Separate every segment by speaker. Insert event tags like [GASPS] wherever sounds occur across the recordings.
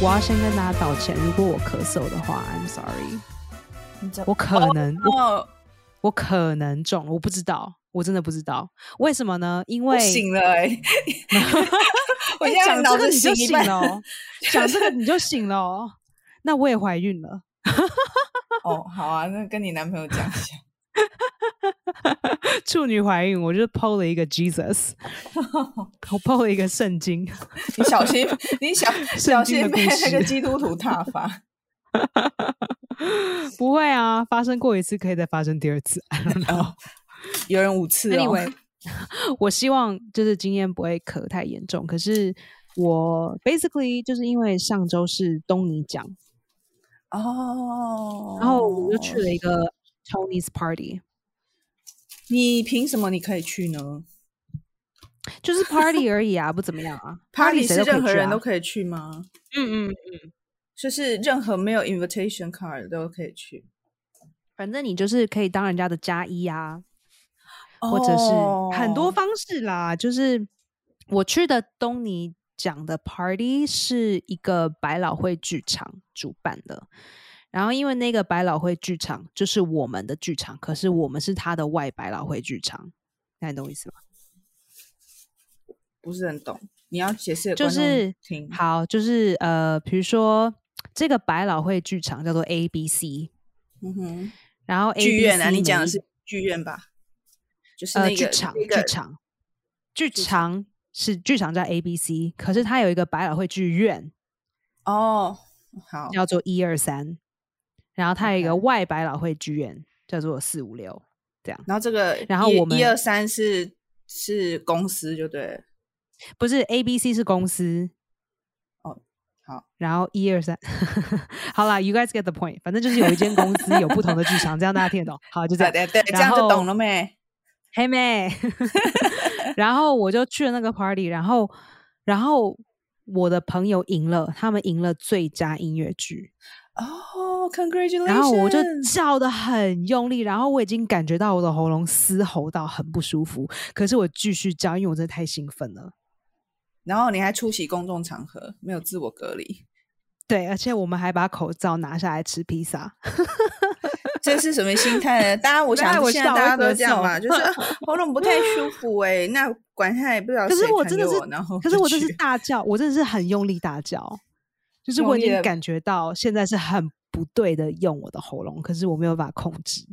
Speaker 1: 我要先跟大家道歉，如果我咳嗽的话，I'm sorry，我可能、我可能中，我不知道，我真的不知道。为什么呢？因为
Speaker 2: 醒了哎、[LAUGHS] [LAUGHS] 我
Speaker 1: 哎
Speaker 2: 现在
Speaker 1: 讲
Speaker 2: 脑子
Speaker 1: 这个你就
Speaker 2: 醒
Speaker 1: 了、哦，讲这个你就醒了、哦，那我也怀孕了。[LAUGHS]
Speaker 2: 哦，好啊，那跟你男朋友讲一下。[LAUGHS]
Speaker 1: 处女怀孕，我就 PO 了一个 Jesus，[LAUGHS] 我 PO 了一个圣经，[LAUGHS]
Speaker 2: 你小心，你小小心被那个基督徒踏伐。
Speaker 1: 不会啊，发生过一次可以再发生第二次。I don't know
Speaker 2: 哦有人五次哦。
Speaker 1: Anyway，我希望就是今天不会咳太严重。可是我 basically 就是因为上周是东尼奖，
Speaker 2: 哦，
Speaker 1: 然后我就去了一个 Tony's party，
Speaker 2: 你凭什么你可以去呢
Speaker 1: 就是 party 而已啊，不怎么样啊。？[LAUGHS]
Speaker 2: Party
Speaker 1: 谁
Speaker 2: 是任何人都可以去吗？
Speaker 1: 嗯嗯嗯，
Speaker 2: 就是任何没有 invitation card 都可以去，
Speaker 1: 反正你就是可以当人家的加一啊，或者是很多
Speaker 2: 哦
Speaker 1: 方式啦。就是我去的东尼讲的 party 是一个百老汇剧场主办的，然后因为那个百老汇剧场就是我们的剧场，可是我们是他的外百老汇剧场，那你懂我意思吗？
Speaker 2: 不是很懂，你要解释
Speaker 1: 就是
Speaker 2: 听。
Speaker 1: 好，就是呃，比如说这个百老汇剧场叫做 A B C，
Speaker 2: 嗯哼，
Speaker 1: 然后 ABC
Speaker 2: 剧院啊，你讲的是剧院吧？就是
Speaker 1: 呃
Speaker 2: 那个
Speaker 1: 剧场
Speaker 2: 那个
Speaker 1: 剧场剧场是剧场叫 A B C，可是它有一个百老汇剧院
Speaker 2: 哦，好，
Speaker 1: 叫做一二三，然后它有一个外百老汇剧院叫做四五六，这样
Speaker 2: 然后这个
Speaker 1: 然后我们
Speaker 2: 一一二三是是公司就对，
Speaker 1: 不是 A B C 是公司。
Speaker 2: 哦好，
Speaker 1: 然后一二三，[LAUGHS] 好啦 y o u guys get the point。反正就是有一间公司有不同的剧场，这样大家听得懂。好，就这样。[LAUGHS]
Speaker 2: 对对对，这样就懂了没？
Speaker 1: 黑妹，[LAUGHS] 然后我就去了那个 party，然后然后我的朋友赢了，他们赢了最佳音乐剧，
Speaker 2: 哦，congratulations！
Speaker 1: 然后我就叫的很用力，然后我已经感觉到我的喉咙嘶吼到很不舒服，可是我继续叫，因为我真的太兴奋了。
Speaker 2: 然后你还出席公众场合，没有自我隔离，
Speaker 1: 对，而且我们还把口罩拿下来吃披萨。[LAUGHS]
Speaker 2: 这是什么心态呢？大家，[LAUGHS] 我想现在大家都这样嘛，就是啊 [LAUGHS] 喉咙不太舒服哎、那管他也不知道
Speaker 1: 可是我真的是可是我真是大叫，我真的是很用力大叫，就是我已经感觉到现在是很不对的用我的喉咙，可是我没有办法控制，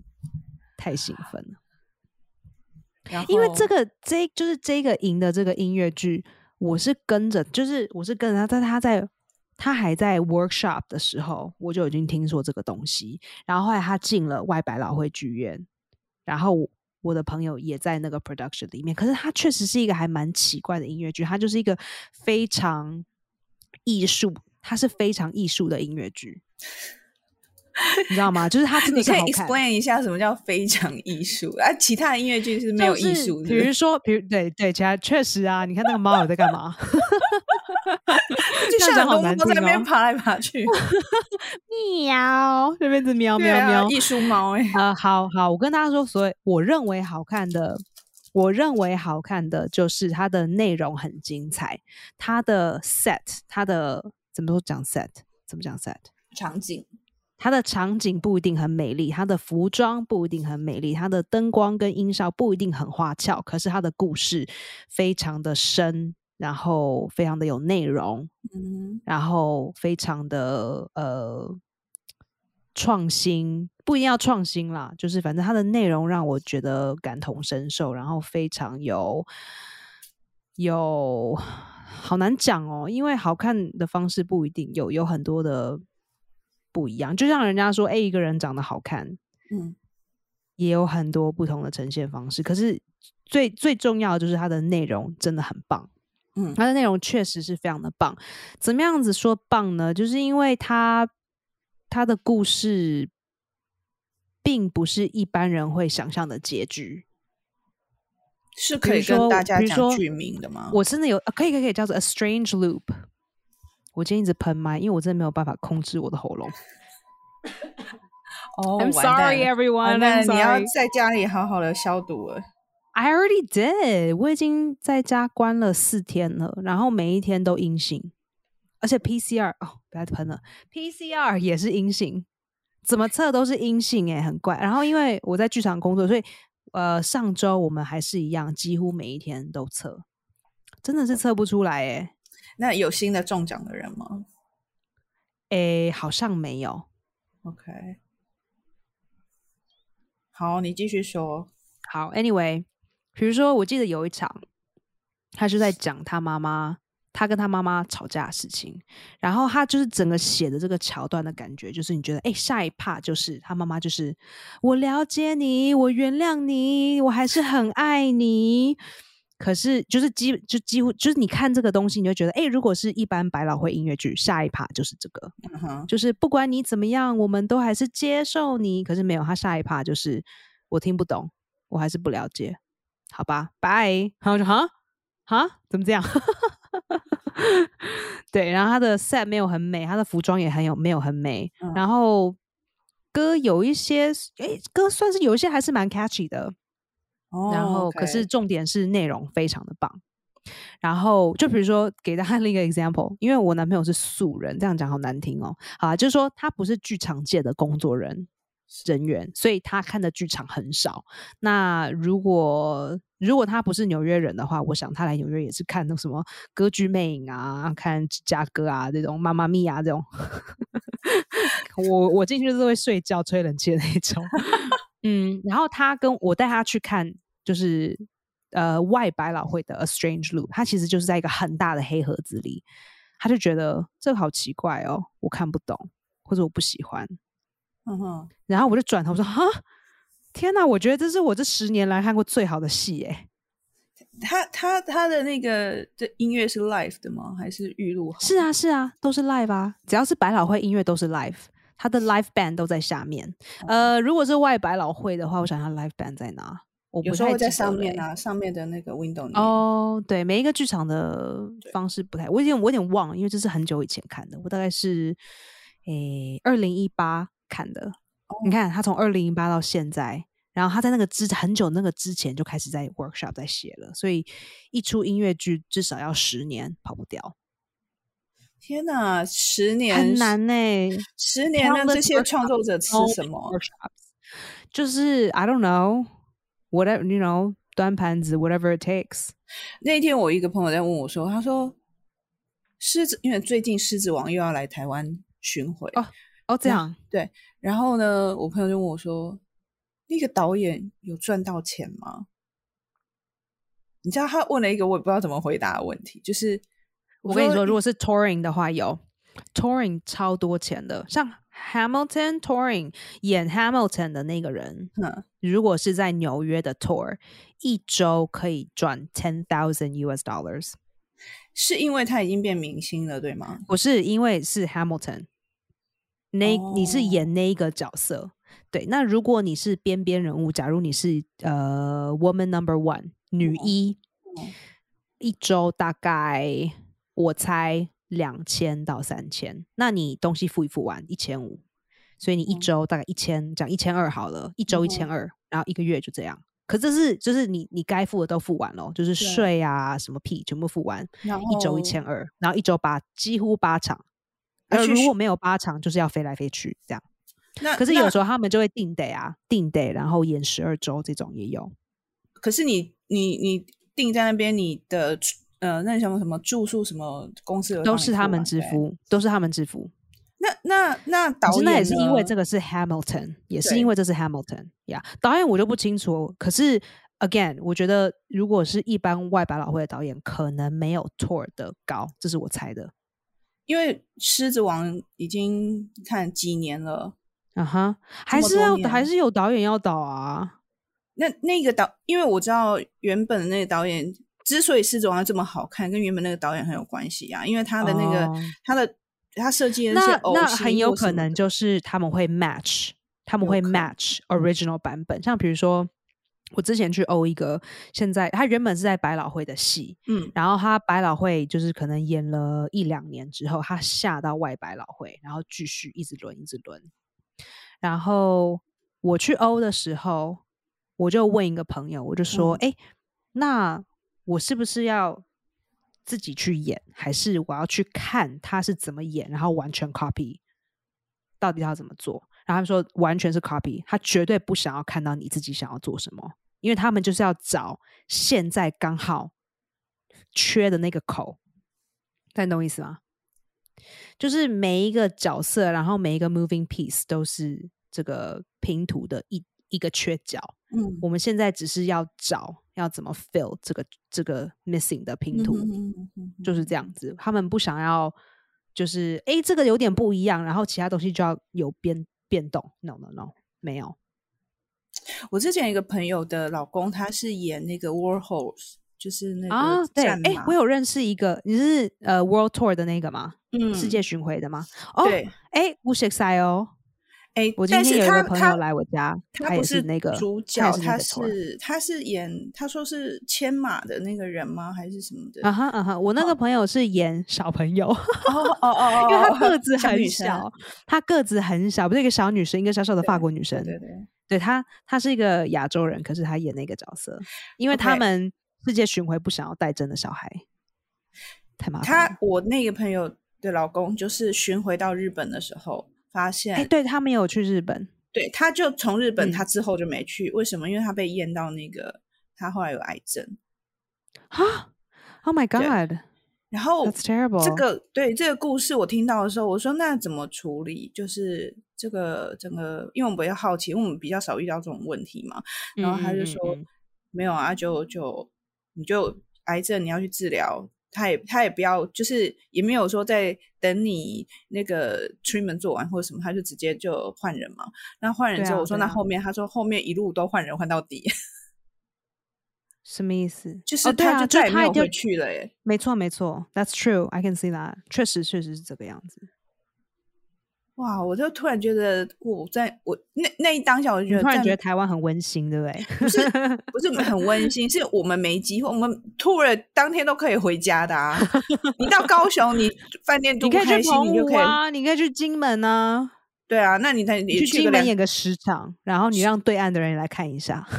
Speaker 1: 太兴奋了。因为这个这就是这个赢的这个音乐剧，我是跟着，就是我是跟着他，在他在他还在 workshop 的时候，我就已经听说这个东西。然后后来他进了外百老汇剧院，然后我我的朋友也在那个 production 里面。可是它确实是一个还蛮奇怪的音乐剧，它就是一个非常艺术，它是非常艺术的音乐剧。你知道吗？就是它真的
Speaker 2: 你可以 explain 一下什么叫非常艺术啊？其他的音乐剧是没有艺
Speaker 1: 就是
Speaker 2: 术的，
Speaker 1: 比如说，比如对对，其他确实啊，你看那个猫有在干嘛？[LAUGHS]
Speaker 2: 就像很多
Speaker 1: 难听哦
Speaker 2: 猫在那边爬来爬去，
Speaker 1: 喵，这边是喵喵喵。
Speaker 2: 艺术猫哎、
Speaker 1: 呃，好好，我跟大家说，所以我认为好看的，我认为好看的就是它的内容很精彩，它的 set，它的怎么说讲 set，怎么讲 set？
Speaker 2: 场景
Speaker 1: 它的场景不一定很美丽，它的服装不一定很美丽，它的灯光跟音效不一定很花俏，可是它的故事非常的深，然后非常的有内容，
Speaker 2: 嗯，
Speaker 1: 然后非常的呃创新，不一定要创新啦，就是反正它的内容让我觉得感同身受，然后非常有有好难讲哦，因为好看的方式不一定有有很多的不一样，就像人家说，哎，一个人长得好看，
Speaker 2: 嗯，
Speaker 1: 也有很多不同的呈现方式，可是最最重要的就是它的内容真的很棒。
Speaker 2: 嗯
Speaker 1: 它的内容确实是非常的棒。怎么样子说棒呢？就是因为它它的故事并不是一般人会想象的结局。
Speaker 2: 是可以跟大家讲剧名的吗？
Speaker 1: 我真的有、呃可以可以可以叫做 a strange loop。我今天一直喷麦，因为我真的没有办法控制我的喉咙。
Speaker 2: 哦 [LAUGHS]
Speaker 1: I'm sorry everyone.
Speaker 2: 你要在家里好好的消毒了。
Speaker 1: I already did，我已经在家关了四天了，然后每一天都阴性，而且 PCR 哦，不要喷了，PCR 也是阴性，怎么测都是阴性、欸，很怪。然后因为我在剧场工作，所以呃，上周我们还是一样，几乎每一天都测，真的是测不出来、欸，
Speaker 2: 那有新的中奖的人吗
Speaker 1: 诶、好像没有。
Speaker 2: ？OK，好，你继续说。
Speaker 1: 好，Anyway，比如说，我记得有一场，他是在讲他妈妈，他跟他妈妈吵架的事情，然后他就是整个写的这个桥段的感觉，就是你觉得，哎，下一趴就是他妈妈就是我了解你，我原谅你，我还是很爱你。可是，就是几就几乎就是你看这个东西，你就觉得，哎，如果是一般百老汇音乐剧，下一趴就是这个，就是不管你怎么样，我们都还是接受你。可是没有，他下一趴就是我听不懂，我还是不了解，好吧，拜。[LAUGHS] 然后我就哈哈，怎么这样？[LAUGHS] 对，然后他的 set 没有很美，他的服装也很有没有很美，
Speaker 2: 嗯
Speaker 1: 然后歌有一些，诶，歌算是有一些还是蛮 catchy 的，
Speaker 2: 哦
Speaker 1: 然后可是重点是内容非常的棒。然后就比如说给大家 [LAUGHS] 另一个 example，因为我男朋友是素人，这样讲好难听哦。好啊，就是说他不是剧场界的工作人人员，所以他看的剧场很少。那如果如果他不是纽约人的话，我想他来纽约也是看那什么歌剧魅影啊，看芝加哥啊这种妈妈咪呀这种。[LAUGHS] 我我进去就是会睡觉、吹冷气的那种。[LAUGHS] 嗯，然后他跟我带他去看，就是呃外百老汇的《A Strange Loop》，他其实就是在一个很大的黑盒子里，他就觉得这个好奇怪哦，我看不懂，或者我不喜欢。
Speaker 2: 嗯哼，
Speaker 1: 然后我就转头说：“哈，天哪！我觉得这是我这十年来看过最好的戏耶！
Speaker 2: 他他他的那个这音乐是 live 的吗？还是预录？
Speaker 1: 是啊，是啊，都是 live 啊，只要是百老汇音乐都是 live，他的 live band 都在下面。呃，如果是外百老汇的话，我想想 live band 在哪？我不
Speaker 2: 有时候会在
Speaker 1: 太记得嘞
Speaker 2: 上面啊，上面的那个 window。
Speaker 1: 哦，对，每一个剧场的方式不太，我有点我有点忘了，因为这是很久以前看的，我大概是诶二零一八看的。你看他从二零一八到现在，然后他在那个之很久那个之前就开始在 workshop 在写了，所以一出音乐剧至少要十年跑不掉，
Speaker 2: 天哪，十年
Speaker 1: 很难呢、
Speaker 2: 十年，那这些创作者吃什么
Speaker 1: 就是 I don't know whatever you know 端盘子 whatever it takes。
Speaker 2: 那天我一个朋友在问我说，他说狮子，因为最近狮子王又要来台湾巡回，
Speaker 1: 哦哦，这样对
Speaker 2: 然后呢，我朋友就问我说，那个导演有赚到钱吗？你知道他问了一个我也不知道怎么回答的问题，就是
Speaker 1: 我跟你说，如果是 touring 的话，有 touring 超多钱的，像 Hamilton touring 演 Hamilton 的那个人，
Speaker 2: 嗯，
Speaker 1: 如果是在纽约的 tour，一周可以赚 ten thousand US dollars，
Speaker 2: 是因为他已经变明星了，对吗？
Speaker 1: 不是因为是 Hamilton，那、你是
Speaker 2: 哦
Speaker 1: 演那一个角色。对，那如果你是边边人物，假如你是呃 woman number one 女一，
Speaker 2: 嗯
Speaker 1: 一周大概我猜两千到三千，那你东西付一付完一千五，所以你一
Speaker 2: 嗯
Speaker 1: 周大概一千，讲一千二好了，一周一千二，然后一个月就这样。可这是就是你你该付的都付完了，就是
Speaker 2: 对
Speaker 1: 税啊什么屁全部付完，一周一千二，然后一周八几乎八场。呃，
Speaker 2: 要去学
Speaker 1: 如果没有八场，就是要飞来飞去这样。
Speaker 2: 那
Speaker 1: 可是有时候他们就会定得啊，定得，然后延十二周这种也有。
Speaker 2: 可是你你你定在那边，你的呃那什么什么住宿什么公司
Speaker 1: 都是他们支付，都是他们支付。
Speaker 2: 那那那导演
Speaker 1: 那也是因为这个是 Hamilton，也是因为这是 Hamilton 呀。导演我就不清楚，可是 again，我觉得如果是一般外百老汇的导演，可能没有 tour 的高，这是我猜的。
Speaker 2: 因为《狮子王》已经看几年了，
Speaker 1: 啊哈，还是要还是有导演要导啊。
Speaker 2: 那那个导，因为我知道原本的那个导演之所以《狮子王》这么好看，跟原本那个导演很有关系啊，因为他的那个、
Speaker 1: 哦
Speaker 2: 他的他设计的那些
Speaker 1: 那那
Speaker 2: 偶形
Speaker 1: 很有可能就是他们会 match，他们会 match original 版本。像比如说，我之前去欧一个，现在他原本是在百老汇的戏，
Speaker 2: 嗯
Speaker 1: 然后他百老汇就是可能演了一两年之后，他下到外百老汇，然后继续一直轮一直轮。然后我去欧的时候，我就问一个朋友，我就说：“哎、那我是不是要自己去演，还是我要去看他是怎么演，然后完全 copy，到底要怎么做？然后他们说完全是 copy，他绝对不想要看到你自己想要做什么，因为他们就是要找现在刚好缺的那个口，大家懂意思吗？就是每一个角色，然后每一个 moving piece 都是这个拼图的一一个缺角。
Speaker 2: 嗯
Speaker 1: 我们现在只是要找要怎么 fill 这个这个 missing 的拼图，就是这样子。他们不想要就是诶，这个有点不一样，然后其他东西就要有变变动。No No No，没有。
Speaker 2: 我之前一个朋友的老公，他是演那个 War Horse，就是那
Speaker 1: 啊
Speaker 2: 个，
Speaker 1: 对，
Speaker 2: 战马。
Speaker 1: 诶，我有认识一个，你是呃 World Tour 的那个吗？
Speaker 2: 嗯
Speaker 1: 世界巡回的吗？哦，
Speaker 2: 对，
Speaker 1: 诶，我 s 塞哦。
Speaker 2: 哎，
Speaker 1: 我今天有一个
Speaker 2: 他他
Speaker 1: 朋友来我家，也
Speaker 2: 他不
Speaker 1: 是那个
Speaker 2: 主角，他
Speaker 1: 是
Speaker 2: 他是演他说是牵马的那个人吗？还是什么的？
Speaker 1: 啊哈啊哈，我那个朋友是演小朋友，
Speaker 2: 哦哦哦 [LAUGHS]
Speaker 1: 因为他
Speaker 2: 哦
Speaker 1: 个子很
Speaker 2: 小
Speaker 1: 小，他个子很小，不是一个小女生，一个小小的法国女生。
Speaker 2: 对对对，
Speaker 1: 对她，她是一个亚洲人，可是她演那个角色，因为他们世界巡回不想要带真的小孩，太麻烦了。
Speaker 2: 他我那个朋友的老公就是巡回到日本的时候，发现，
Speaker 1: 哎，对他没有去日本
Speaker 2: 对，他就从日本，
Speaker 1: 嗯
Speaker 2: 他之后就没去，为什么？因为他被验到那个他后来有癌症，
Speaker 1: 啊？Oh my god，
Speaker 2: 然后
Speaker 1: That's terrible
Speaker 2: 这个对这个故事我听到的时候，我说那怎么处理？就是这个整个，因为我们比较好奇，因为我们比较少遇到这种问题嘛。然后他就说、
Speaker 1: 嗯嗯嗯
Speaker 2: 没有啊，就就你就癌症你要去治疗，他也他也不要，就是也没有说在等你那个 treatment 做完或者什么，他就直接就换人嘛。那换人之后，
Speaker 1: 啊
Speaker 2: 我说那后面，他说后面一路都换人换到底，[LAUGHS]
Speaker 1: 什么意思？
Speaker 2: 就是他就再也没
Speaker 1: 他一定
Speaker 2: 有回去了耶。
Speaker 1: 没错没错，That's true，I can see that，确实确实是这个样子。
Speaker 2: 哇！我就突然觉得，我在我那那一当下，我就觉得
Speaker 1: 突然觉得台湾很温馨，对不对？
Speaker 2: 不是 [LAUGHS] 不是很温馨，是我们没机会，我们 tour 当天都可以回家的啊。你到高雄，你饭店住
Speaker 1: 你可以
Speaker 2: 开心，
Speaker 1: 去澎
Speaker 2: 你就可以
Speaker 1: 啊，你可以去金门啊，
Speaker 2: 对啊。那你再
Speaker 1: 你去金门演个十场，然后你让对岸的人来看一下。[LAUGHS]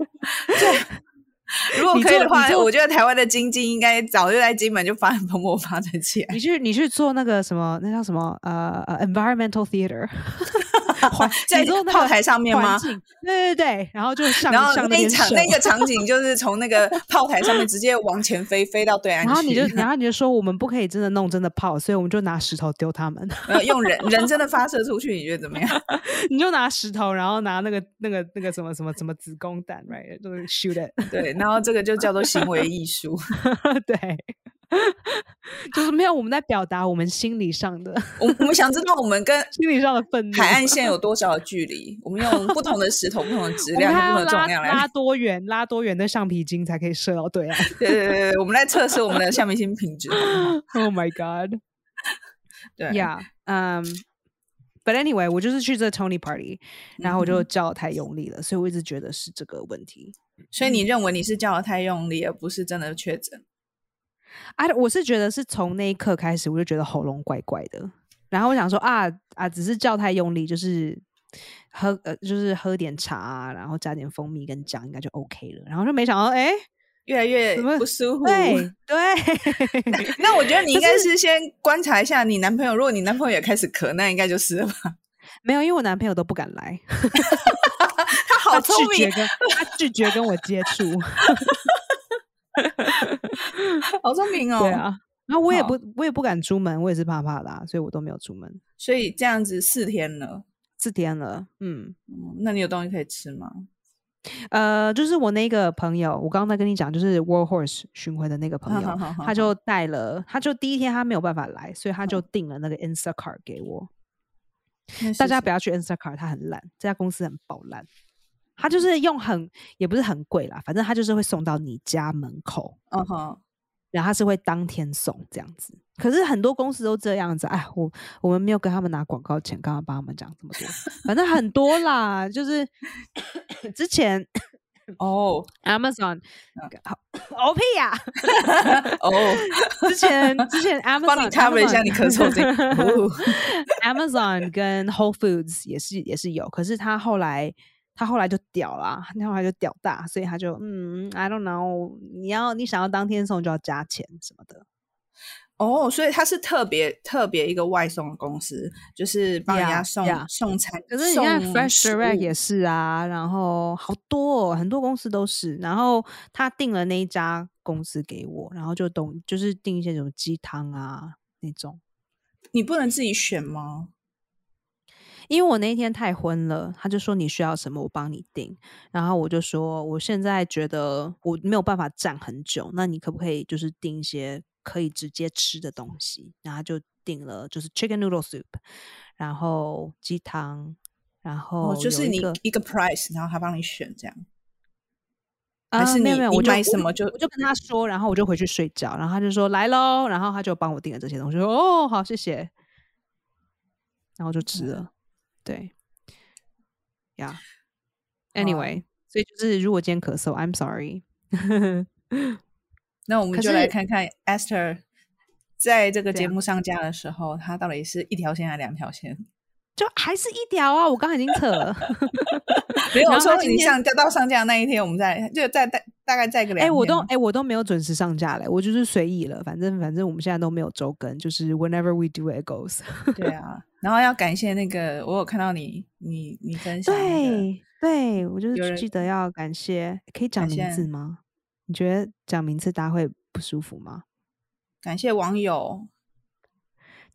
Speaker 1: [LAUGHS] [LAUGHS]
Speaker 2: 如果可以的话，我觉得台湾的经济应该早就在金门就发展蓬勃发展起来
Speaker 1: 你。去你去做那个什么，那叫什么呃呃 environmental theater，[LAUGHS] 环
Speaker 2: 在炮台上面吗
Speaker 1: 对对对，然后就上
Speaker 2: 然后
Speaker 1: 上
Speaker 2: 那场那个场景就是从那个炮台上面直接往前飞，飞到对岸去。
Speaker 1: 然后你就 [LAUGHS] 然后你就说我们不可以真的弄真的炮，所以我们就拿石头丢他们。
Speaker 2: 用人人真的发射出去，你觉得怎么样？
Speaker 1: 你就拿石头，然后拿那个那个那个什么什么什么子宫弹，right，就是 shoot it。
Speaker 2: 对，然后这个就叫做行为艺术。[LAUGHS]
Speaker 1: 对，[LAUGHS] 就是没有我们在表达我们心理上的
Speaker 2: 我我们想知道我们跟 [LAUGHS]
Speaker 1: 心理上的愤怒。
Speaker 2: 海岸线有多少的距离？我们用不同的石头、不同的质量、不同的重量来
Speaker 1: 拉多远，拉多远的橡皮筋才可以射到对岸
Speaker 2: 对对对对，我们来测试我们的橡皮筋品质
Speaker 1: ？？Oh my god！
Speaker 2: 对
Speaker 1: Yeah，嗯、But anyway，我就是去这 Tony Party，然后我就
Speaker 2: 嗯
Speaker 1: 叫太用力了，所以我一直觉得是这个问题。
Speaker 2: 所以你认为你是叫的太用力，而不是真的确诊？
Speaker 1: 啊，我是觉得是从那一刻开始，我就觉得喉咙怪怪的。然后我想说啊啊，只是叫太用力，就是喝呃，就是喝点茶、啊，然后加点蜂蜜跟姜，应该就 OK 了。然后就没想到，哎，
Speaker 2: 越来越不舒服。[LAUGHS]
Speaker 1: 对 [LAUGHS] 对，
Speaker 2: 那我觉得你应该是先观察一下你男朋友，如果你男朋友也开始咳，那应该就是了吧？
Speaker 1: 没有，因为我男朋友都不敢来，
Speaker 2: 他 [LAUGHS] 好
Speaker 1: 他
Speaker 2: 聪明，
Speaker 1: 拒绝跟他拒绝跟我接触。[LAUGHS]
Speaker 2: 好聪明哦。
Speaker 1: 对，啊，然后我也不我也不敢出门，我也是怕怕的、啊，所以我都没有出门。
Speaker 2: 所以这样子四天了，
Speaker 1: 四天了，嗯，
Speaker 2: 嗯，那你有东西可以吃吗？
Speaker 1: 呃，就是我那个朋友，我刚刚在跟你讲，就是 World Horse 巡回的那个朋友，[LAUGHS]
Speaker 2: 好好好
Speaker 1: 他就带了，他就第一天他没有办法来，所以他就订了那个 Instacart 给我。大家不
Speaker 2: 要
Speaker 1: 要去 Instacart，他很烂，这家公司很爆烂。他就是用很也不是很贵啦，反正他就是会送到你家门口，
Speaker 2: 嗯哼，
Speaker 1: 然后他是会当天送这样子。可是很多公司都这样子，哎，我我们没有跟他们拿广告钱，刚刚帮他们讲这么多，反正很多 [LAUGHS] 啦，就是 [COUGHS] 之前
Speaker 2: 哦。
Speaker 1: Amazon 好哦屁呀、
Speaker 2: 哦，
Speaker 1: 之前之前 Amazon [LAUGHS]
Speaker 2: 帮你 cover 一下你咳嗽这个 [LAUGHS] 哦。
Speaker 1: Amazon 跟 Whole Foods 也是也是有，可是他后来他后来就屌啦，他后来就屌大，所以他就嗯，I don't know，你要你想要当天送就要加钱什么的。
Speaker 2: 哦，所以他是特别特别一个外送公司，就是帮人家
Speaker 1: Yeah,
Speaker 2: 送.送餐。
Speaker 1: 可是你看 Fresh Direct 也是啊，然后好多、哦、很多公司都是，然后他订了那一家公司给我，然后就懂就是订一些什么鸡汤啊那种。
Speaker 2: 你不能自己选吗？
Speaker 1: 因为我那一天太昏了，他就说你需要什么，我帮你订。然后我就说我现在觉得我没有办法站很久，那你可不可以就是订一些可以直接吃的东西？然后就订了就是 chicken noodle soup，然后鸡汤，然后
Speaker 2: 哦，就是你
Speaker 1: 一个
Speaker 2: price，然后他帮你选这样。
Speaker 1: 啊，
Speaker 2: 还是你
Speaker 1: 没有没有，我就
Speaker 2: 买什么就
Speaker 1: 我就跟他说，然后我就回去睡觉，然后他就说来喽，然后他就帮我订了这些东西，说哦好谢谢，然后就吃了，对，呀、yeah.，anyway，所以就是如果今天咳嗽，I'm sorry，[LAUGHS]
Speaker 2: 那我们就来看看 Esther 在这个节目上架的时候，它到底是一条线还是两条线？[LAUGHS]
Speaker 1: 就还是一条啊，我刚刚已经测了，[LAUGHS]
Speaker 2: 没有说你上架到上架那一天，我们再就再大大概再个两
Speaker 1: 哎、
Speaker 2: 天。
Speaker 1: 我都哎、我都没有准时上架嘞，我就是随意了，反正反正我们现在都没有周更，就是 whenever we do it goes。
Speaker 2: 对啊，然后要感谢那个，我有看到你你你分享那个
Speaker 1: 对对，我就是记得要感谢，可以讲名字吗？你觉得讲名字大家会不舒服吗？
Speaker 2: 感谢网友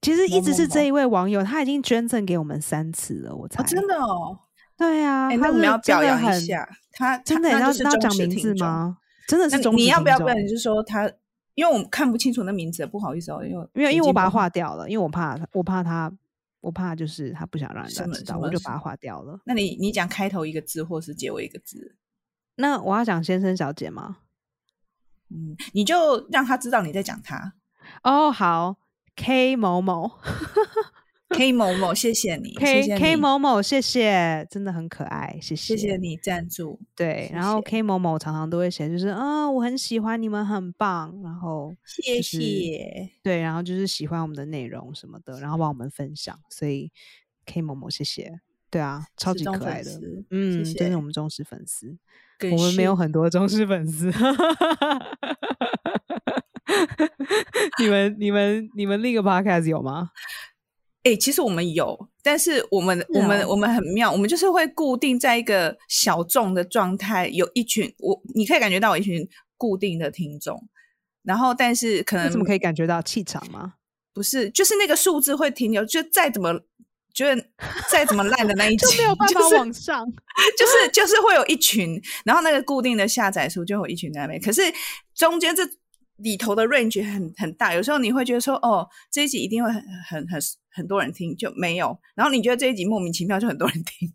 Speaker 1: 其实一直是这一位网友，他已经捐赠给我们三次了，我猜。
Speaker 2: 哦，真的哦，
Speaker 1: 对啊，
Speaker 2: 我们要表扬一下他，
Speaker 1: 真的要要讲名字？吗？真的是忠实
Speaker 2: 你要不要不然你就说他，因为我们看不清楚那名字，不好意思哦，因为
Speaker 1: 因为因为我把它划掉了，因为我怕他我怕他，我怕就是他不想让人家知道，我就把它划掉了。
Speaker 2: 那你你讲开头一个字，或是结尾一个字，
Speaker 1: 那我要讲先生小姐吗？
Speaker 2: 嗯，你就让他知道你在讲他。
Speaker 1: 哦，好，K 某某
Speaker 2: K [LAUGHS] 某某，谢谢你
Speaker 1: ，K
Speaker 2: 谢
Speaker 1: K
Speaker 2: 你
Speaker 1: 某某，谢谢，真的很可爱，谢谢，
Speaker 2: 谢谢你赞助，
Speaker 1: 对，
Speaker 2: 谢
Speaker 1: 然后 K 某某常常都会写，就是啊、我很喜欢你们，很棒。然后
Speaker 2: 谢
Speaker 1: 就是
Speaker 2: 谢。
Speaker 1: 对，然后就是喜欢我们的内容什么的，然后帮我们分享。所以 K 某某，谢谢。对啊，超级可爱的，嗯，
Speaker 2: 谢谢
Speaker 1: 真是我们忠实粉丝。我们没有很多忠实粉丝。[LAUGHS] 你们、你们、你们那个 podcast 有吗？
Speaker 2: 哎、其实我们有，但是我们、我们
Speaker 1: 哦
Speaker 2: 我们很妙，我们就是会固定在一个小众的状态，有一群我你可以感觉到有一群固定的听众，然后但是可能
Speaker 1: 你怎么可以感觉到气场吗？[LAUGHS]
Speaker 2: 不是，就是那个数字会停留，就再怎么觉得再怎么烂的那一集 [LAUGHS]
Speaker 1: 就没有办法往上。[LAUGHS]
Speaker 2: 就是就是会有一群，然后那个固定的下载数就会有一群在那边，可是中间这里头的 range 很很大，有时候你会觉得说，哦，这一集一定会很很很很多人听，就没有，然后你觉得这一集莫名其妙就很多人听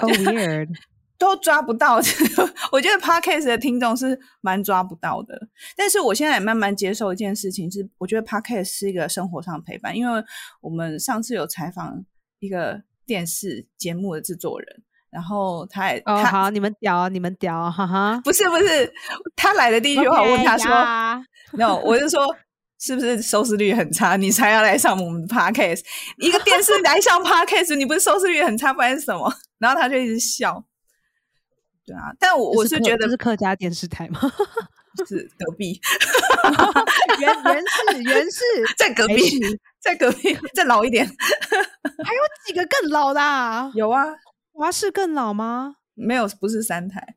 Speaker 1: ，Oh weird！[LAUGHS]
Speaker 2: 都抓不到。[LAUGHS] 我觉得 podcast 的听众是蛮抓不到的，但是我现在也慢慢接受一件事情，是我觉得 podcast 是一个生活上的陪伴，因为我们上次有采访一个电视节目的制作人，然后他也
Speaker 1: 哦，
Speaker 2: 他
Speaker 1: 好，你们屌，你们屌，哈哈。
Speaker 2: 不是不是，他来的第一句话我问他说 OK，，no，我就说是不是收视率很差，你才要来上我们的 podcast？一个电视来上 podcast，你不是收视率很差，不然是什么？[LAUGHS] 然后他就一直笑。对啊，但我我是觉得
Speaker 1: 这是客家电视台吗？[LAUGHS]
Speaker 2: 是隔壁，[LAUGHS]
Speaker 1: 原原是原是，
Speaker 2: 在隔壁，在隔壁，再老一点。
Speaker 1: 还有几个更老的、啊？
Speaker 2: 有啊，
Speaker 1: 华视更老吗？
Speaker 2: 没有，不是三台，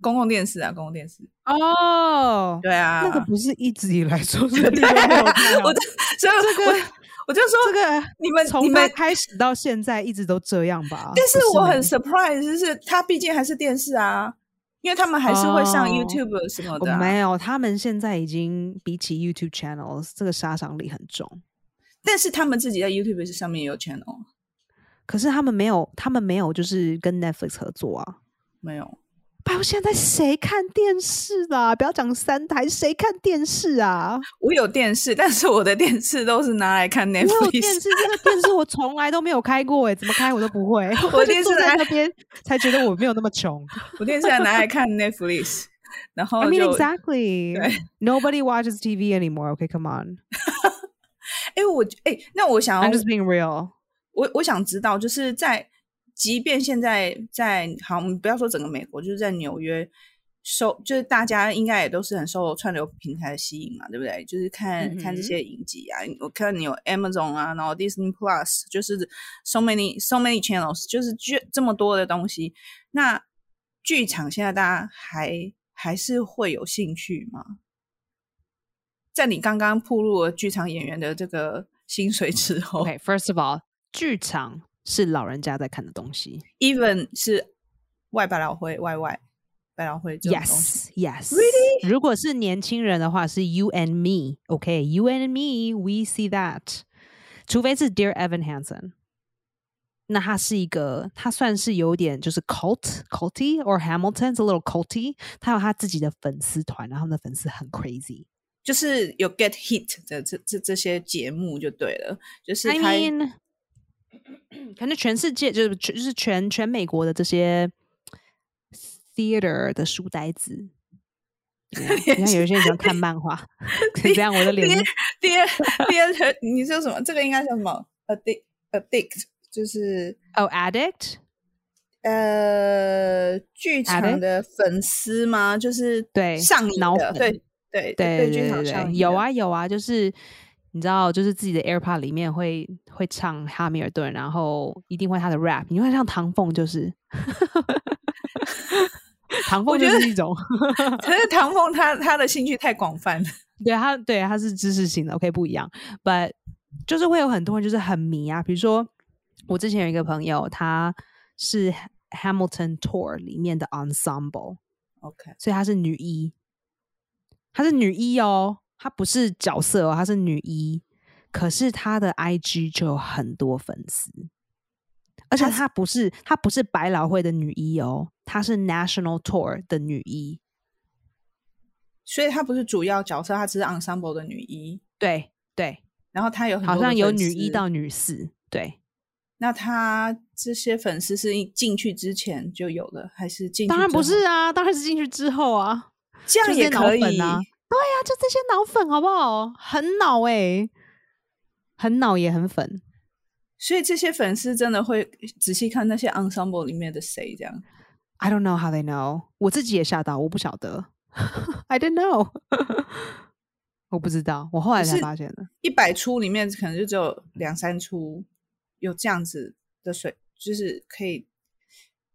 Speaker 2: 公共电视啊，公共电视。
Speaker 1: 哦，
Speaker 2: 对啊，
Speaker 1: 那个不是一直以来收视率
Speaker 2: 对
Speaker 1: 都没有太好 [LAUGHS]
Speaker 2: 我就所以
Speaker 1: 这个
Speaker 2: 我我就说
Speaker 1: 这个
Speaker 2: 你们你
Speaker 1: 从它
Speaker 2: 们
Speaker 1: 开始到现在一直都这样吧？
Speaker 2: 但是我很 surprise，就是它毕竟还是电视啊，因为他们还是会上
Speaker 1: 哦
Speaker 2: YouTube 什么的、啊
Speaker 1: 没有，他们现在已经比起 YouTube channels 这个杀伤力很重。
Speaker 2: 但是他们自己在 YouTube 上面也有 channel，
Speaker 1: 可是他们没有，他们没有就是跟 Netflix 合作啊。
Speaker 2: 没有？
Speaker 1: 拜托，现在谁看电视啦？不要讲三台，谁看电视啊？
Speaker 2: 我有电视，但是我的电视都是拿来看 [LAUGHS]
Speaker 1: 我电
Speaker 2: Netflix。
Speaker 1: 视，这个电视我从来都没有开过哎，怎么开我都不会。[LAUGHS]
Speaker 2: 我电视在
Speaker 1: 那边 [LAUGHS] 才觉得我没有那么穷。
Speaker 2: 我电视还拿来看 Netflix，然后
Speaker 1: I mean exactly.
Speaker 2: 对
Speaker 1: Nobody watches TV anymore. Okay, come on.
Speaker 2: 哎、我哎、那我想
Speaker 1: I'm
Speaker 2: 要
Speaker 1: just being real.
Speaker 2: 我我想知道，就是在即便现在在好，我们不要说整个美国，就是在纽约。受就是大家应该也都是很受串流平台的吸引嘛，对不对？就是看看这些影集啊，我看你有 Amazon 啊，然后 Disney Plus，就是 so many so many channels，就是这这么多的东西。那剧场现在大家还还是会有兴趣吗？在你刚刚铺入了剧场演员的这个薪水之后
Speaker 1: ，OK，First of all，剧场是老人家在看的东西
Speaker 2: ，even 是外百老汇外外。百老汇
Speaker 1: ，yes yes
Speaker 2: really，
Speaker 1: 如果是年轻人的话是 you and me，OK，you and me，we see that。除非是 Dear Evan Hansen，那他是一个，他算是有点就是 cult culty or Hamilton's a little culty，他有他自己的粉丝团，然后呢粉丝很 crazy，
Speaker 2: 就是有 get hit 的这这这些节目就对了，就是他
Speaker 1: I mean，可能全世界就是就是全全美国的这些。theater 的书呆子，[LAUGHS] 你看有一些人喜欢看漫画，[LAUGHS] 这样我的脸。
Speaker 2: 第二第二你说什么？这个应该叫什么？addict addict 就是
Speaker 1: 哦，addict。
Speaker 2: 呃，剧场的粉丝吗？就是
Speaker 1: 对
Speaker 2: 上瘾的，对对对对对，
Speaker 1: 有啊有啊，就是你知道，就是自己的 AirPod 里面会会唱哈密尔顿，然后一定会他的 rap，你会像唐凤就是。唐凤就是一种，[LAUGHS]
Speaker 2: 可是唐凤他他的兴趣太广泛了，[LAUGHS]
Speaker 1: 对他对他是知识型的，OK 不一样，But 就是会有很多人就是很迷啊，比如说我之前有一个朋友，他是 Hamilton Tour 里面的 Ensemble，OK，所以她是女一，她是女一哦，她不是角色哦，她是女一，可是她的 IG 就有很多粉丝。而且她不是她不是百老汇的女一哦，她是 National Tour 的女一，
Speaker 2: 所以她不是主要角色，她只是 Ensemble 的女一。
Speaker 1: 对对，
Speaker 2: 然后她有
Speaker 1: 好像有女一到女四。对，
Speaker 2: 那她这些粉丝是进去之前就有的，还是进？
Speaker 1: 当然不是啊，当然是进去之后啊，
Speaker 2: 这样也可以
Speaker 1: 啊。对呀，就这些脑粉好不好？很脑哎，很脑也很粉。
Speaker 2: 所以这些粉丝真的会仔细看那些 ensemble 里面的谁这样
Speaker 1: ？I don't know how they know。我自己也吓到，我不晓得。[LAUGHS] I don't know。[LAUGHS] 我不知道，我后来才发现的。
Speaker 2: 一百出里面可能就只有两三出有这样子的水，就是可以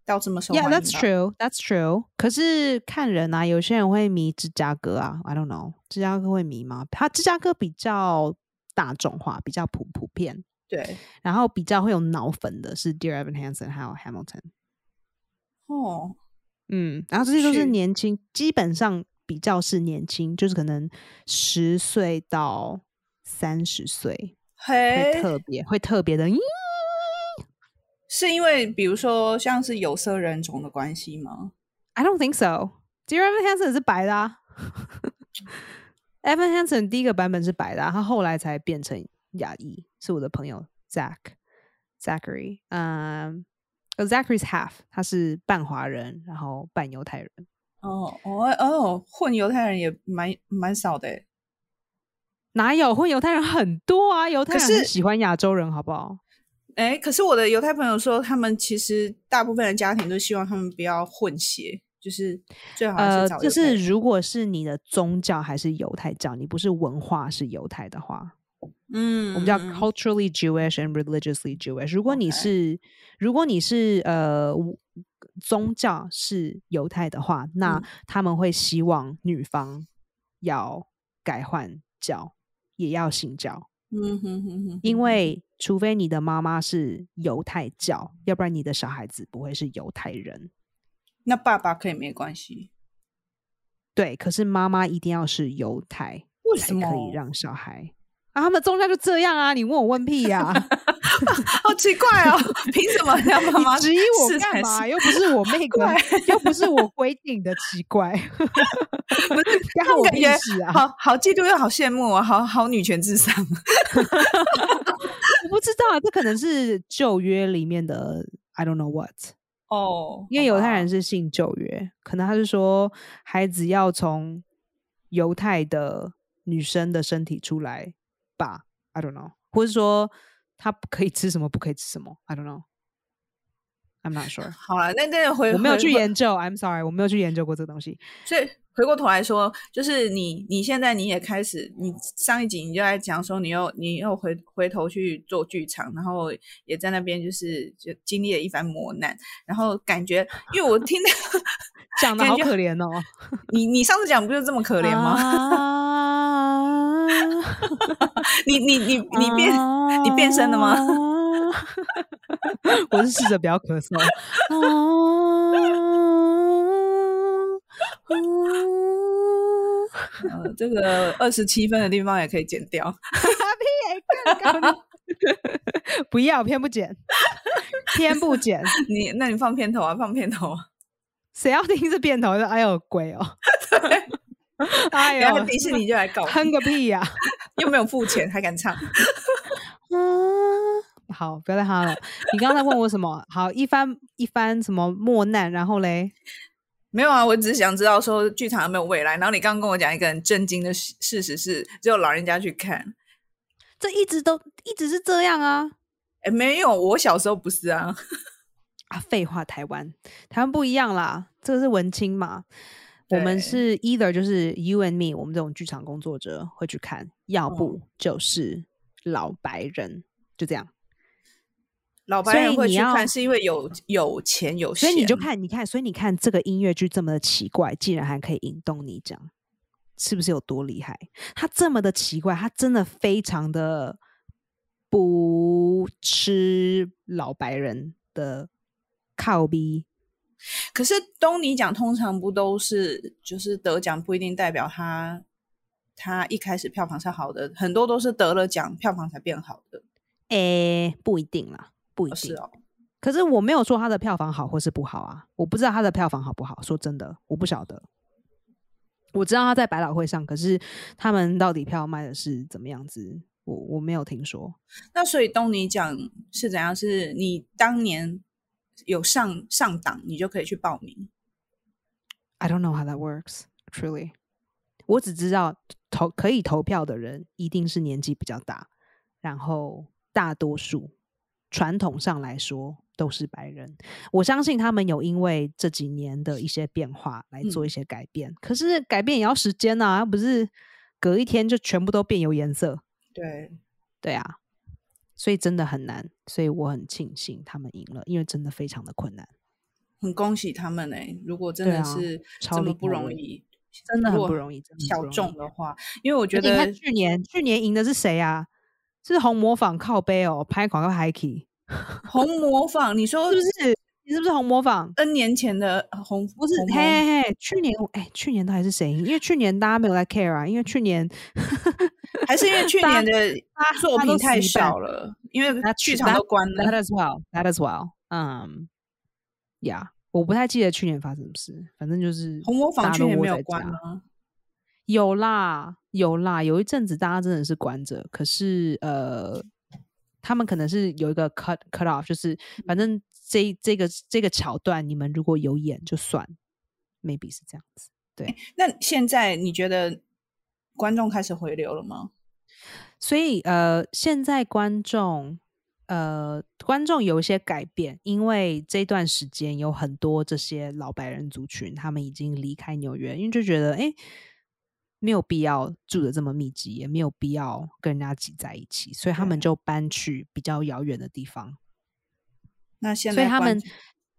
Speaker 2: 到这么受欢迎。
Speaker 1: Yeah, that's true. That's true. 可是看人啊，有些人会迷芝加哥啊。I don't know，芝加哥会迷吗？他芝加哥比较大众化，比较普普遍。
Speaker 2: 对，
Speaker 1: 然后比较会有脑粉的是 Dear Evan Hansen 还有 Hamilton。
Speaker 2: 哦，
Speaker 1: 嗯，然后这些都是年轻，基本上比较是年轻，就是可能十岁到三十岁，会特别会特别的，
Speaker 2: 是因为比如说像是有色人种的关系吗
Speaker 1: ？I don't think so。Dear Evan Hansen 是白的啊，Evan Hansen 第一个版本是白的，他后来才变成。亚裔是我的朋友 Zach Zachary，嗯，Zachary's half，他是半华人，然后半犹太人。
Speaker 2: 哦哦哦，混犹太人也蛮蛮少的，
Speaker 1: 哪有混犹太人很多啊？犹太人喜欢亚洲人，好不好？
Speaker 2: 哎，可是我的犹太朋友说，他们其实大部分的家庭都希望他们不要混血，就是最好是找。
Speaker 1: 就是如果是你的宗教还是犹太教，你不是文化是犹太的话。
Speaker 2: 嗯，
Speaker 1: 我们叫 culturally Jewish and religiously Jewish。如果你是如果你是呃宗教是犹太的话，那他们会希望女方要改换教，也要信教。
Speaker 2: 嗯哼哼哼，
Speaker 1: 因为除非你的妈妈是犹太教，要不然你的小孩子不会是犹太人。
Speaker 2: 那爸爸可以没关系。
Speaker 1: 对，可是妈妈一定要是犹太，
Speaker 2: 为什么
Speaker 1: 可以让小孩？啊，他们宗教就这样啊！你问我问屁呀，[LAUGHS] [LAUGHS]
Speaker 2: 好奇怪哦！凭什么 [LAUGHS] 要妈妈
Speaker 1: 质疑我干嘛？又不是我妹个，又不是我规定的，奇怪。[LAUGHS]
Speaker 2: 不是，我感觉好好嫉妒又好羡慕啊！好好女权至上。
Speaker 1: 我不知道，这可能是旧约里面的，I don't know what。
Speaker 2: 哦，
Speaker 1: 因为犹太人是信旧约，可能他是说孩子要从犹太的女生的身体出来。吧，I don't know，或者说他可以吃什么，不可以吃什么，I don't know。I'm not sure。
Speaker 2: 好了，那那回
Speaker 1: 我没有去研究，I'm sorry，我没有去研究过这个东西。
Speaker 2: 所以回过头来说，就是你你现在你也开始，你上一集你就在讲说，你又你又回回头去做剧场，然后也在那边就是就经历了一番磨难，然后感觉，因为我听到 [LAUGHS]
Speaker 1: 讲的好可怜哦，
Speaker 2: 你你上次讲不就这么可怜吗？
Speaker 1: 吗？
Speaker 2: 你你你你变你变身了吗？
Speaker 1: 啊 [LAUGHS] 我是试着不要咳嗽。[LAUGHS]
Speaker 2: 呃，这个二十七分的地方也可以剪掉。[LAUGHS]
Speaker 1: 不要，偏不剪，偏不剪。
Speaker 2: 你那你放片头啊，放片头啊。
Speaker 1: 谁要听这片头？哎呦，鬼哦！[LAUGHS] 哎
Speaker 2: 呀，迪士尼就来搞
Speaker 1: 哼
Speaker 2: 你，
Speaker 1: 个屁呀、[LAUGHS]
Speaker 2: 又没有付钱还敢唱。[LAUGHS]
Speaker 1: 嗯，好，不要再哈了。你刚刚在问我什么？好，一番一番什么磨难，然后嘞，
Speaker 2: 没有啊，我只是想知道说剧场有没有未来。然后你刚刚跟我讲一个很震惊的事事实是，只有老人家去看。
Speaker 1: 这一直都一直是这样啊
Speaker 2: 哎，没有，我小时候不是啊。
Speaker 1: 啊！废话，台湾台湾不一样啦，这个是文青嘛。我们是 either 就是 you and me，我们这种剧场工作者会去看，要
Speaker 2: 哦
Speaker 1: 不就是老白人，就这样。
Speaker 2: 老白人会去看是因为有有钱有闲，
Speaker 1: 所以你就看，你看，所以你看这个音乐剧这么的奇怪，竟然还可以引动你讲，是不是有多厉害？它这么的奇怪，它真的非常的不吃老白人的靠逼。
Speaker 2: 可是东尼奖通常不都是就是得奖不一定代表他他一开始票房是好的，很多都是得了奖票房才变好的。
Speaker 1: 诶，不一定啦，不一定。
Speaker 2: 哦是哦，
Speaker 1: 可是我没有说他的票房好或是不好啊，我不知道他的票房好不好。说真的，我不晓得。我知道他在百老汇上，可是他们到底票卖的是怎么样子，我我没有听说。
Speaker 2: 那所以东尼奖是怎样？是你当年有上上档，你就可以去报名。
Speaker 1: I don't know how that works. Truly，我只知道投可以投票的人一定是年纪比较大，然后大多数传统上来说都是白人。我相信他们有因为这几年的一些变化来做一些改变，可是改变也要时间啊，不是隔一天就全部都变有颜色。
Speaker 2: 对，
Speaker 1: 对啊，所以真的很难，所以我很庆幸他们赢了，因为真的非常的困难，
Speaker 2: 很恭喜他们哎、如果真的是
Speaker 1: 超
Speaker 2: 这么不容易，
Speaker 1: 真的很不容易，
Speaker 2: 小众的话，因为我觉得
Speaker 1: 去年去年赢的是谁啊？是红模仿靠背哦，拍广告 k e [LAUGHS]
Speaker 2: 红模仿，你说
Speaker 1: 是不是？你是不是红模仿
Speaker 2: ？N 年前的红
Speaker 1: 不是
Speaker 2: 红，
Speaker 1: 嘿嘿嘿，去年哎，去年到底是谁赢？因为去年大家没有在 care 啊，因为去年
Speaker 2: 还是因为去年的
Speaker 1: 大
Speaker 2: 作品太少了，因为剧场都关了
Speaker 1: That。as well, that as well. 嗯、呀，我不太记得去年发生什么事，反正就是
Speaker 2: 红模仿
Speaker 1: 大家都
Speaker 2: 去年没有关吗？
Speaker 1: 有啦，有啦，有一阵子大家真的是关着，可是呃，他们可能是有一个 cut cut off，就是反正这这个这个桥段，你们如果有演就算，maybe 是这样子。
Speaker 2: 对那现在你觉得观众开始回流了吗？
Speaker 1: 所以呃，现在观众呃，观众有一些改变，因为这段时间有很多这些老白人族群，他们已经离开纽约，因为就觉得哎。诶没有必要住的这么密集，也没有必要跟人家挤在一起，所以他们就搬去比较遥远的地方。
Speaker 2: 那现在
Speaker 1: 所以他们，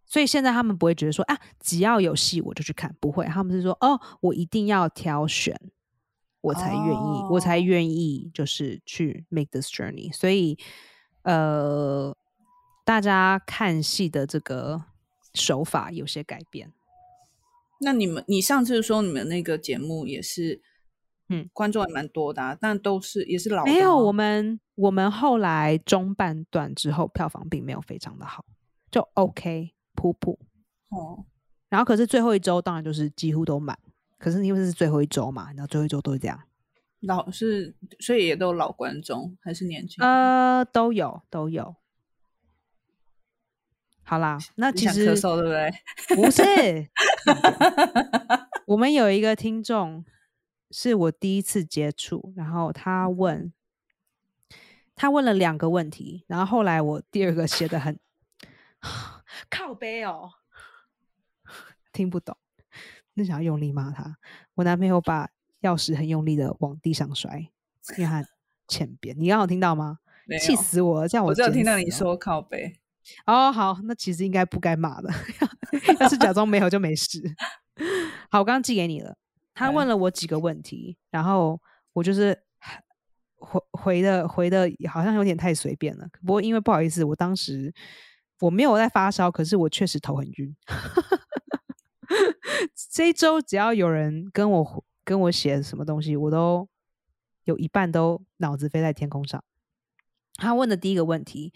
Speaker 1: 所以现在他们不会觉得说啊，只要有戏我就去看，不会，他们是说哦，我一定要挑选，我才愿意，我才
Speaker 2: 哦
Speaker 1: 愿意就是去 make this journey。所以呃，大家看戏的这个手法有些改变。
Speaker 2: 那你们，你上次说你们那个节目也是，
Speaker 1: 嗯，
Speaker 2: 观众还蛮多的、啊，但都是也是老
Speaker 1: 没有，我们我们后来中半段之后，票房并没有非常的好，就 OK 普普。
Speaker 2: 哦，
Speaker 1: 然后可是最后一周当然就是几乎都满，可是因为是最后一周嘛，然后最后一周都是这样。
Speaker 2: 老是，所以也都老观众还是年轻？
Speaker 1: 呃，都有都有。好啦，那其实
Speaker 2: 想咳嗽对不对？
Speaker 1: 不是，[LAUGHS] 我们有一个听众是我第一次接触，然后他问，他问了两个问题，然后后来我第二个写的很 [SIGHS] 靠背哦，听不懂，那想要用力骂他。我男朋友把钥匙很用力的往地上摔，因为他欠扁。你刚好听到吗？气死我了！这样
Speaker 2: 我
Speaker 1: 只有
Speaker 2: 听到你说靠背。[LAUGHS]
Speaker 1: 哦，好，那其实应该不该骂的，要是假装没有就没事。[LAUGHS] 好，我刚刚寄给你了。他问了我几个问题，然后我就是回回的回的，好像有点太随便了。不过因为不好意思，我当时我没有在发烧，可是我确实头很晕。[LAUGHS] 这一周只要有人跟我跟我写什么东西，我都有一半都脑子飞在天空上。他问的第一个问题。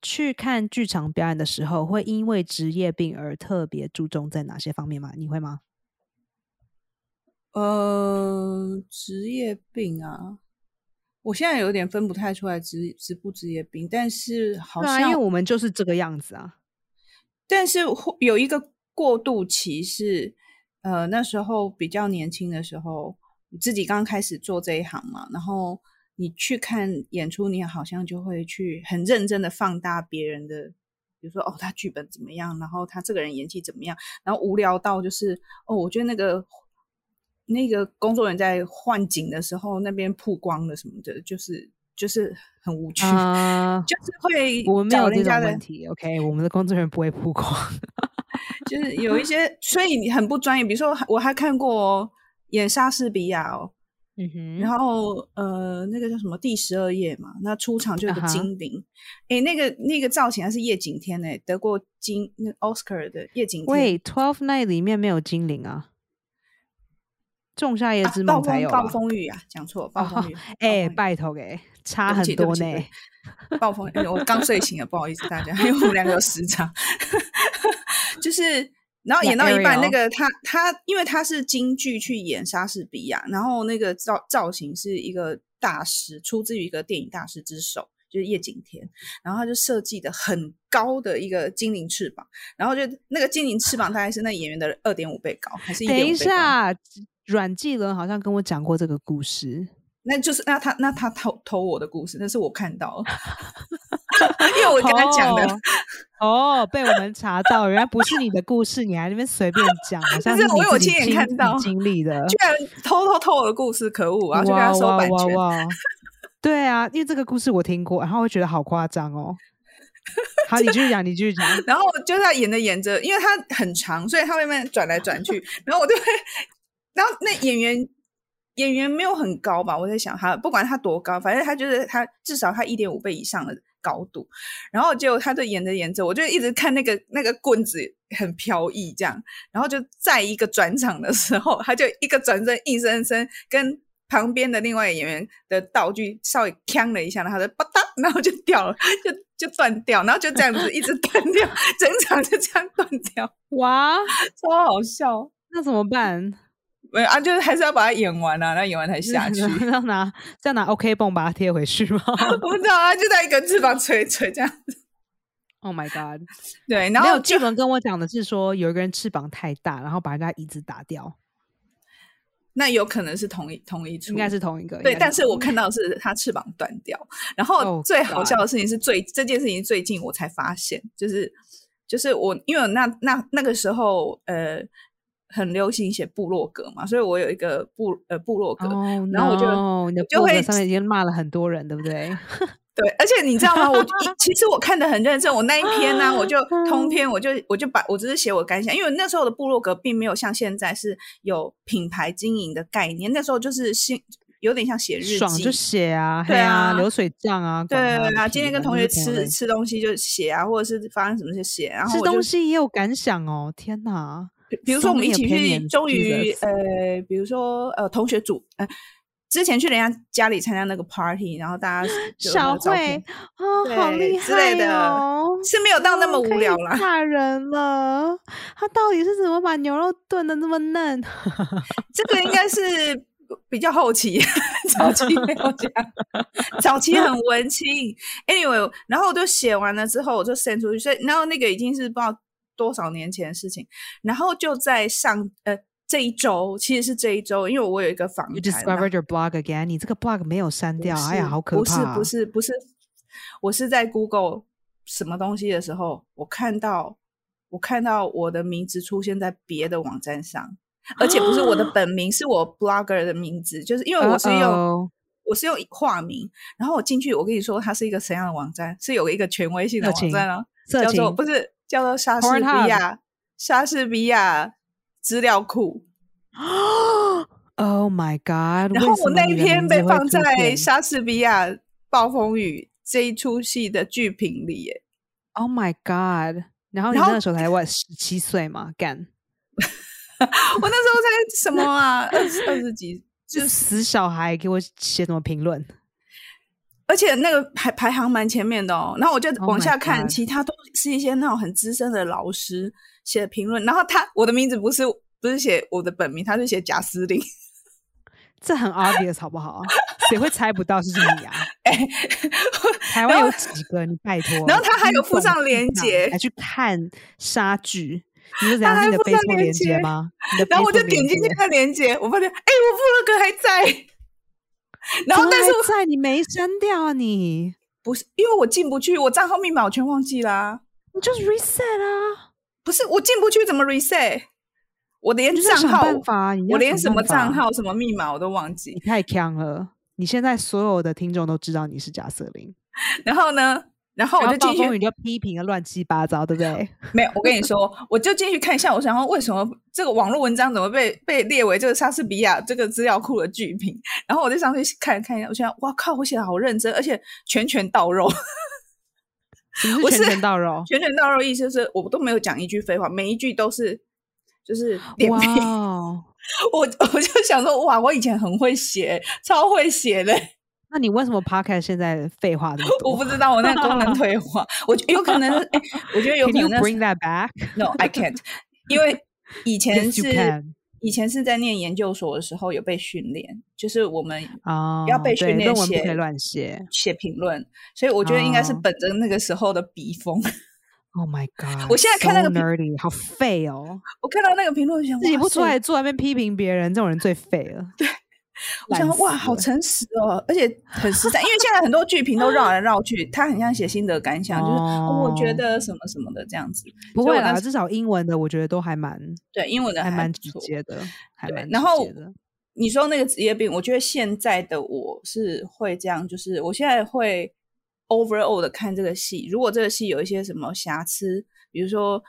Speaker 1: 去看剧场表演的时候，会因为职业病而特别注重在哪些方面吗？你会吗？
Speaker 2: 呃，职业病啊，我现在有点分不太出来职职不职业病，但是好像
Speaker 1: 因为我们就是这个样子啊。
Speaker 2: 但是有一个过渡期是，呃，那时候比较年轻的时候，自己刚开始做这一行嘛，然后。你去看演出，你好像就会去很认真的放大别人的，比如说哦，他剧本怎么样，然后他这个人演技怎么样，然后无聊到就是哦，我觉得那个那个工作人员在换景的时候，那边曝光了什么的，就是就是很无趣，就是会
Speaker 1: 我们没有这种问题，OK，我们的工作人员不会曝光，
Speaker 2: 就是有一些，所以你很不专业。比如说，我还看过演莎士比亚哦。
Speaker 1: 嗯哼，
Speaker 2: 然后呃，那个叫什么第十二页嘛，那出场就有个精灵，哎，那个那个造型还是叶景天呢，得过金那 Oscar 的叶景天。
Speaker 1: 喂，Twelve Night 里面没有精灵啊，仲夏夜之梦才有。
Speaker 2: 暴风雨啊，讲错，暴风雨。
Speaker 1: 哎，拜托给差很多呢。
Speaker 2: 暴风雨，我刚睡醒啊，不好意思大家，因为我们两个有时差，就是。然后演到一半，那个他他，因为他是京剧去演莎士比亚，然后那个造造型是一个大师，出自于一个电影大师之手，就是叶景天，然后他就设计的很高的一个精灵翅膀，然后就那个精灵翅膀大概是那演员的二点五倍高，还是
Speaker 1: 等一下，阮继伦好像跟我讲过这个故事。
Speaker 2: 那就是那他那他偷偷我的故事，那是我看到，[LAUGHS] 因为我跟他讲的
Speaker 1: 哦，被我们查到，原来不是你的故事，你还那边随便讲，好像是
Speaker 2: 我有
Speaker 1: 亲
Speaker 2: 眼看到
Speaker 1: 经历的，
Speaker 2: 居然偷偷偷我的故事，可恶啊！就跟他收版权。
Speaker 1: 对啊，因为这个故事我听过，然后我觉得好夸张哦。[LAUGHS] 好，你继续讲，你继续讲。[LAUGHS]
Speaker 2: 然后就是他演着演着，因为他很长，所以他会慢慢转来转去，然后我就会，然后那演员。演员没有很高吧？我在想他，不管他多高，反正他就是他至少他一点五倍以上的高度。然后结果他就演着演着，我就一直看那个那个棍子很飘逸这样。然后就在一个转场的时候，他就一个转身，硬生生跟旁边的另外演员的道具稍微锵了一下，然后就吧嗒，然后就掉了，就就断掉，然后就这样子一直断掉，[LAUGHS] 整场就这样断掉。
Speaker 1: 哇，
Speaker 2: 超好笑！
Speaker 1: 那怎么办？
Speaker 2: 没有啊，就是还是要把它演完啊，那演完才下去。[LAUGHS]
Speaker 1: 要拿再拿 OK 绷把它贴回去吗？[LAUGHS]
Speaker 2: 我不知道啊，就在一个翅膀吹吹这样子。
Speaker 1: Oh my god！
Speaker 2: 对，然后
Speaker 1: 纪文跟我讲的是说，有一个人翅膀太大，然后把人家椅子打掉。
Speaker 2: 那有可能是同一同一出，
Speaker 1: 应该是同一个。
Speaker 2: 对，但是我看到是他翅膀断掉。然后最好笑的事情是最这件事情最近我才发现，就是就是我因为那那那个时候呃。很流行写部落格嘛，所以我有一个部呃部落格，然后我就就会
Speaker 1: 上面已经骂了很多人，对不对？[LAUGHS]
Speaker 2: 对，而且你知道吗？我其实我看的很认真，我那一篇呢，我就 [LAUGHS] 通篇，我就我就把我只是写我感想，因为那时候的部落格并没有像现在是有品牌经营的概念，那时候就是新有点像写日记，
Speaker 1: 爽就写啊，
Speaker 2: 对啊，
Speaker 1: 流水账啊，
Speaker 2: 对啊，今天跟同学吃吃东西就写啊，或者是发生什么就写，然后
Speaker 1: 吃东西也有感想哦，天哪！
Speaker 2: 比如说，我们一起去，终于呃，比如说呃，同学组呃，之前去人家家里参加那个 party，然后大家 [GASPS]
Speaker 1: 小会啊，好厉害
Speaker 2: 之类的，是没有到那么无聊啦。
Speaker 1: 吓人了，他到底是怎么把牛肉炖的那么嫩？[LAUGHS]
Speaker 2: 这个应该是比较后期，早期没有讲，早期很文青。Anyway，然后我就写完了之后，我就 send 出去，所以然后那个已经是不知道。多少年前的事情，然后就在上呃这一周，其实是这一周，因为我有一个访谈。
Speaker 1: You discovered your blog again？你这个 blog 没有删掉？哎呀，好可
Speaker 2: 怕！不是不是不是，我是在 Google 什么东西的时候，我看到我看到我的名字出现在别的网站上，而且不是我的本名，是我 blogger 的名字，就是因为我是用我是用化名，然后我进去，我跟你说它是一个怎样的网站，是有一个权威性的网站啊，叫做不是叫做莎士比亚莎士比亚资料库。
Speaker 1: Oh my god！
Speaker 2: 然后我那一天被放在《莎士比亚暴风雨这一出戏的剧评里耶。
Speaker 1: Oh my god！然后你那时候才 what 十七岁嘛，干 [LAUGHS]
Speaker 2: 我那时候才什么啊，[LAUGHS] 二十二十几，
Speaker 1: 就死小孩给我写什么评论？
Speaker 2: 而且那个排排行蛮前面的哦。然后我就
Speaker 1: Oh
Speaker 2: 往下看其他都是一些那种很资深的老师写的评论。然后他我的名字不是不是写我的本名，他是写贾斯汀。
Speaker 1: 这很 obvious 好不好？谁会猜不到是你啊？[LAUGHS]
Speaker 2: 哎，[LAUGHS]
Speaker 1: 台湾有几个？你拜托。
Speaker 2: 然后他还有附上
Speaker 1: 连
Speaker 2: 连结
Speaker 1: 还去看杀剧。你是怎样？
Speaker 2: 他还
Speaker 1: 是你的
Speaker 2: 附上
Speaker 1: Facebook 连接吗？
Speaker 2: 然后我就点进去那链接，我发现哎，我部落格还在。[LAUGHS] 然后但是
Speaker 1: 在你没删掉啊你？
Speaker 2: 不是因为我进不去，我账号密码我全忘记啦、
Speaker 1: 你就是 reset 啊！
Speaker 2: 不是我进不去，怎么 reset？我连账号，我连什么账号、什么密码我都忘记
Speaker 1: 你。太强了！你现在所有的听众都知道你是贾瑟琳，[LAUGHS]
Speaker 2: 然后呢，然后我就进去，
Speaker 1: 你就批评的乱七八糟，对不对？[LAUGHS]
Speaker 2: 没有，我跟你说，我就进去看一下，我想说为什么这个网络文章怎么被被列为这个莎士比亚这个资料库的剧评？然后我就上去看看一下，我想，哇靠，我写的好认真，而且拳拳到肉。[LAUGHS] 我是
Speaker 1: 是拳拳到肉？[LAUGHS]
Speaker 2: 拳拳到肉意思是我都没有讲一句废话，每一句都是就是点评。
Speaker 1: 哦！
Speaker 2: 我我就想说，哇，我以前很会写，超会写的。
Speaker 1: 那你为什么 Podcast 现在废话这么多？
Speaker 2: 我不知道我那个功能 [LAUGHS] 退化，我觉有可能是，哎、我觉得有可
Speaker 1: Can you
Speaker 2: 能
Speaker 1: bring that back? [LAUGHS]
Speaker 2: No, I can't，[LAUGHS] 因为以前
Speaker 1: Yes,
Speaker 2: 是以前是在念研究所的时候有被训练，就是我们
Speaker 1: 啊，
Speaker 2: 要被
Speaker 1: 对
Speaker 2: 训练
Speaker 1: 论文不乱写。
Speaker 2: 写评论，所以我觉得应该是
Speaker 1: 哦
Speaker 2: 本着那个时候的笔锋。
Speaker 1: Oh my god！
Speaker 2: 我现在看那个评
Speaker 1: nerdy，好废哦！
Speaker 2: 我看到那个评论，我想
Speaker 1: 自己不出来坐在那边批评别人，这种人最废了。
Speaker 2: 我想说哇，好诚实哦，而且很实在，因为现在很多剧评都绕来绕去，他很像写心得感想，就是、哦、我觉
Speaker 1: 哦
Speaker 2: 得什么什么的这样子。
Speaker 1: 不会啦，至少英文的我觉得都还蛮
Speaker 2: 对英文的
Speaker 1: 还蛮直接的，还
Speaker 2: 对
Speaker 1: 蛮
Speaker 2: 然后。你说那个职业病，我觉得现在的我是会这样，就是我现在会 overall 的看这个戏，如果这个戏有一些什么瑕疵，比如说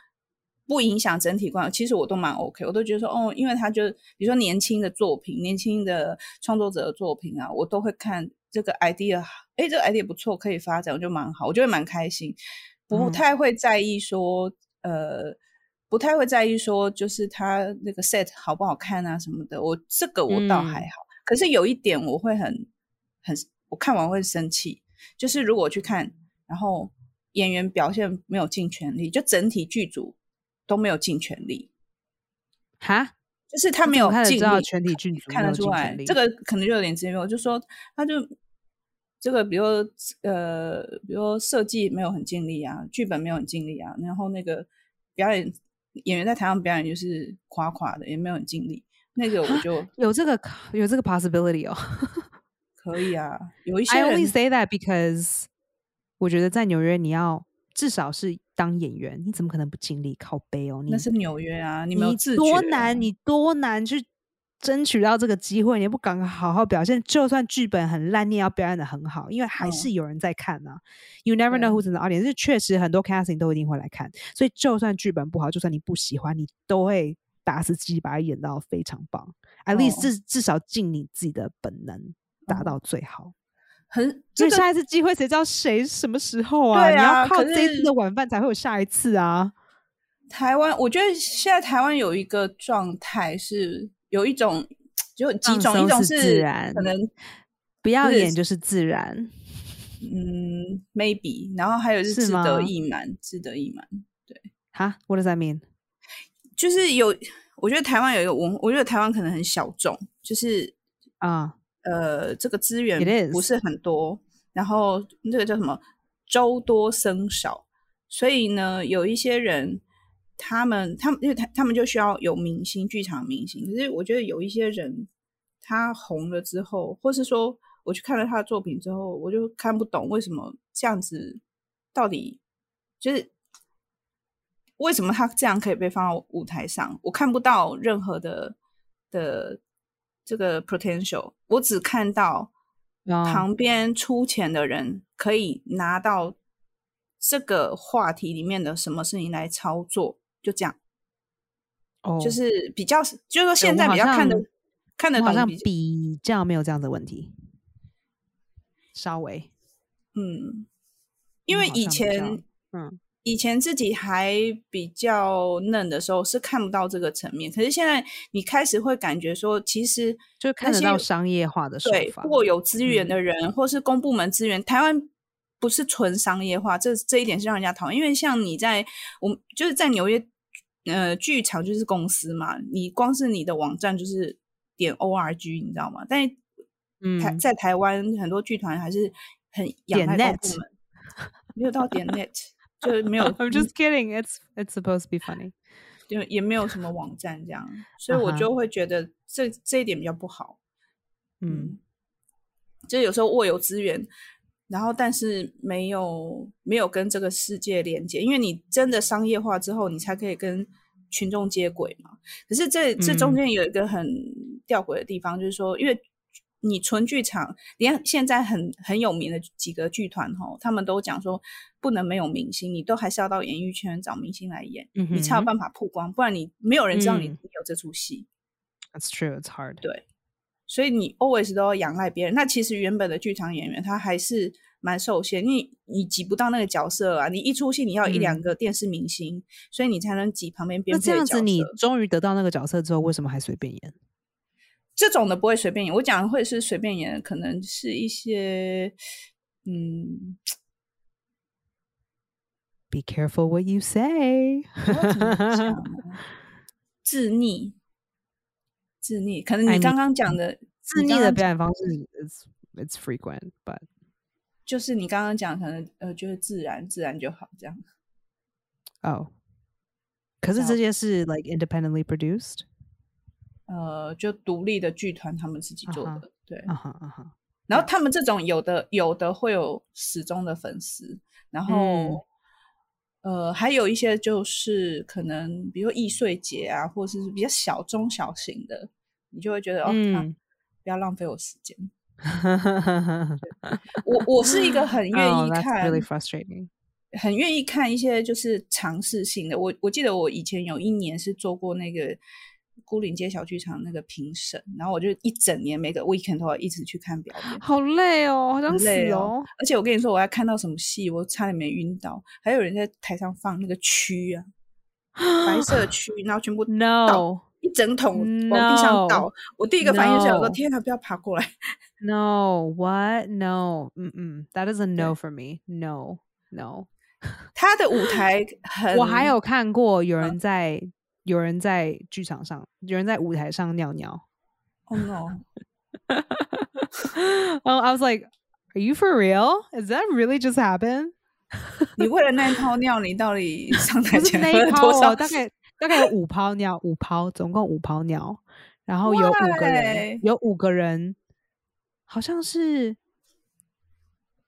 Speaker 2: 不影响整体观，其实我都蛮 OK，我都觉得说哦，因为他就比如说年轻的作品、年轻的创作者的作品啊，我都会看这个 idea，哎，这个 idea 不错，可以发展，我就蛮好，我就会蛮开心，不
Speaker 1: 嗯
Speaker 2: 太会在意说、呃。不太会在意说，就是他那个 set 好不好看啊什么的，我这个我倒还
Speaker 1: 嗯
Speaker 2: 好。可是有一点我会很很，我看完会生气，就是如果去看，然后演员表现没有尽全力，就整体剧组都没有尽全力，
Speaker 1: 哈，
Speaker 2: 就是他没有尽力，
Speaker 1: 全体剧组
Speaker 2: 看得出来这个可能就有点直接，我就说他就这个，比如说呃，比如说设计没有很尽力啊，剧本没有很尽力啊，然后那个表演演员在台上表演就是垮垮的，也没有很尽力，那个我就 [LAUGHS]
Speaker 1: 有这个有这个 possibility 哦。[LAUGHS]
Speaker 2: 可以啊，有一些
Speaker 1: I only
Speaker 2: 人
Speaker 1: say that because 我觉得在纽约你要至少是当演员，你怎么可能不尽力靠背哦？你
Speaker 2: 那是纽约啊，你
Speaker 1: 你多
Speaker 2: 啊
Speaker 1: 难，你多难去争取到这个机会，你不敢好好表现，就算剧本很烂，你也要表演的很好，因为还
Speaker 2: 嗯。
Speaker 1: 是有人在看啊。You never know who's in the audience，是确实很多 casting 都一定会来看，所以就算剧本不好，就算你不喜欢，你都会打死自己把它演到非常棒，at least
Speaker 2: 哦。
Speaker 1: 至至少尽你自己的本能达
Speaker 2: 哦
Speaker 1: 到最好。
Speaker 2: 很所
Speaker 1: 以下一次机会谁知道谁什么时候啊？
Speaker 2: 对
Speaker 1: 你要靠这一次的晚饭才会有下一次啊。
Speaker 2: 台湾，我觉得现在台湾有一个状态是有一种就几种，一种是
Speaker 1: 自然
Speaker 2: 可能
Speaker 1: 不要演就是自然。
Speaker 2: 嗯 maybe，然后还有
Speaker 1: 是
Speaker 2: 自得
Speaker 1: 吗
Speaker 2: 意满，自得意满。
Speaker 1: 对哈，What does that mean？
Speaker 2: 就是有，我觉得台湾有一个文，我觉得台湾可能很小众，就是
Speaker 1: 啊、
Speaker 2: 呃，这个资源不是很多，然后这个叫什么粥多生少，所以呢，有一些人他们他们因为他他们就需要有明星，剧场明星。可是我觉得有一些人他红了之后，或是说我去看了他的作品之后，我就看不懂为什么这样子到底就是为什么他这样可以被放到舞台上？我看不到任何的的这个 potential，我只看到旁边出钱的人可以拿到这个话题里面的什么事情来操作，就这样。
Speaker 1: 哦，
Speaker 2: 就是比较，就是说现在比较看的看的
Speaker 1: 好像比较没有这样的问题，稍微，
Speaker 2: 嗯，因为以前，嗯，以前自己还比较嫩的时候是看不到这个层面，可是现在你开始会感觉说，其实
Speaker 1: 就看得到商业化的手
Speaker 2: 法，或有资源的人，或是公部门资源，台湾不是纯商业化，这这一点是让人家讨厌，因为像你在我就是在纽约。呃，剧场就是公司嘛，你光是你的网站就是点 org，你知道吗？但台在台湾很多剧团还是很仰赖公部门，没有到点 net，就是没有。
Speaker 1: I'm just kidding. It's it's supposed to be funny.
Speaker 2: 就也没有什么网站这样，所以我就会觉得这这一点比较不好。嗯，就有时候握有资源。然后，但是没有没有跟这个世界连接，因为你真的商业化之后，你才可以跟群众接轨嘛。可是这这中间有一个很吊诡的地方，就是说，因为你纯剧场，连现在很很有名的几个剧团哈，他们都讲说不能没有明星，你都还是要到演艺圈找明星来演，你才有办法曝光，不然你没有人知道你你有这出戏。
Speaker 1: That's true, it's hard.
Speaker 2: 对。所以你 always 都要仰赖别人，那其实原本的剧场演员他还是蛮受限，因为你挤不到那个角色啊。你一出戏你要一两个电视明星，所以你才能挤旁边边。
Speaker 1: 那这样子，你终于得到那个角色之后，为什么还随便演？
Speaker 2: 这种的不会随便演，我讲的会是随便演，可能是一些嗯。
Speaker 1: Be careful what you say。[LAUGHS]
Speaker 2: 自逆。自逆，可能你刚刚讲的
Speaker 1: 自逆的表演方式，it's it's frequent，but
Speaker 2: 就是你刚刚讲，可能呃，就是自然，自然就好这样。
Speaker 1: 哦，可是这些是 like independently produced，
Speaker 2: 呃，就独立的剧团他们自己做的，对，然后他们这种有的有的会有始终的粉丝，然后呃，还有一些就是可能比如易碎节啊，或者是比较小中小型的。你就会觉得哦，不要浪费我时间。[LAUGHS] 我我是一个很愿意看，很愿意看一些就是尝试性的。我我记得我以前有一年是做过那个孤岭街小剧场那个评审，然后我就一整年每个 weekend 都要一直去看表演，
Speaker 1: 好累哦，好像
Speaker 2: 累
Speaker 1: 哦。
Speaker 2: 而且我跟你说，我要看到什么戏，我差点没晕倒。还有人在台上放那个蛆啊，白色 [GASPS] 蛆，然后全部
Speaker 1: no。
Speaker 2: 一整桶往地上倒，我第一个反应是我说：“天哪，不要爬过来。”
Speaker 1: No, what? No, 嗯嗯，That is a no for me. No, no。
Speaker 2: 他的舞台很……
Speaker 1: 我还有看过有人在有人在剧场上，有人在舞台上尿尿。
Speaker 2: Oh no! [LAUGHS]
Speaker 1: Oh, I was like, "Are you for real? Is that really just happen?" [LAUGHS]
Speaker 2: 你为了那一泡尿，你到底上台前
Speaker 1: 喝
Speaker 2: 了多少？
Speaker 1: 大概。大概有五泡尿，五泡，总共五泡尿，然后有五个人，有五个人，好像是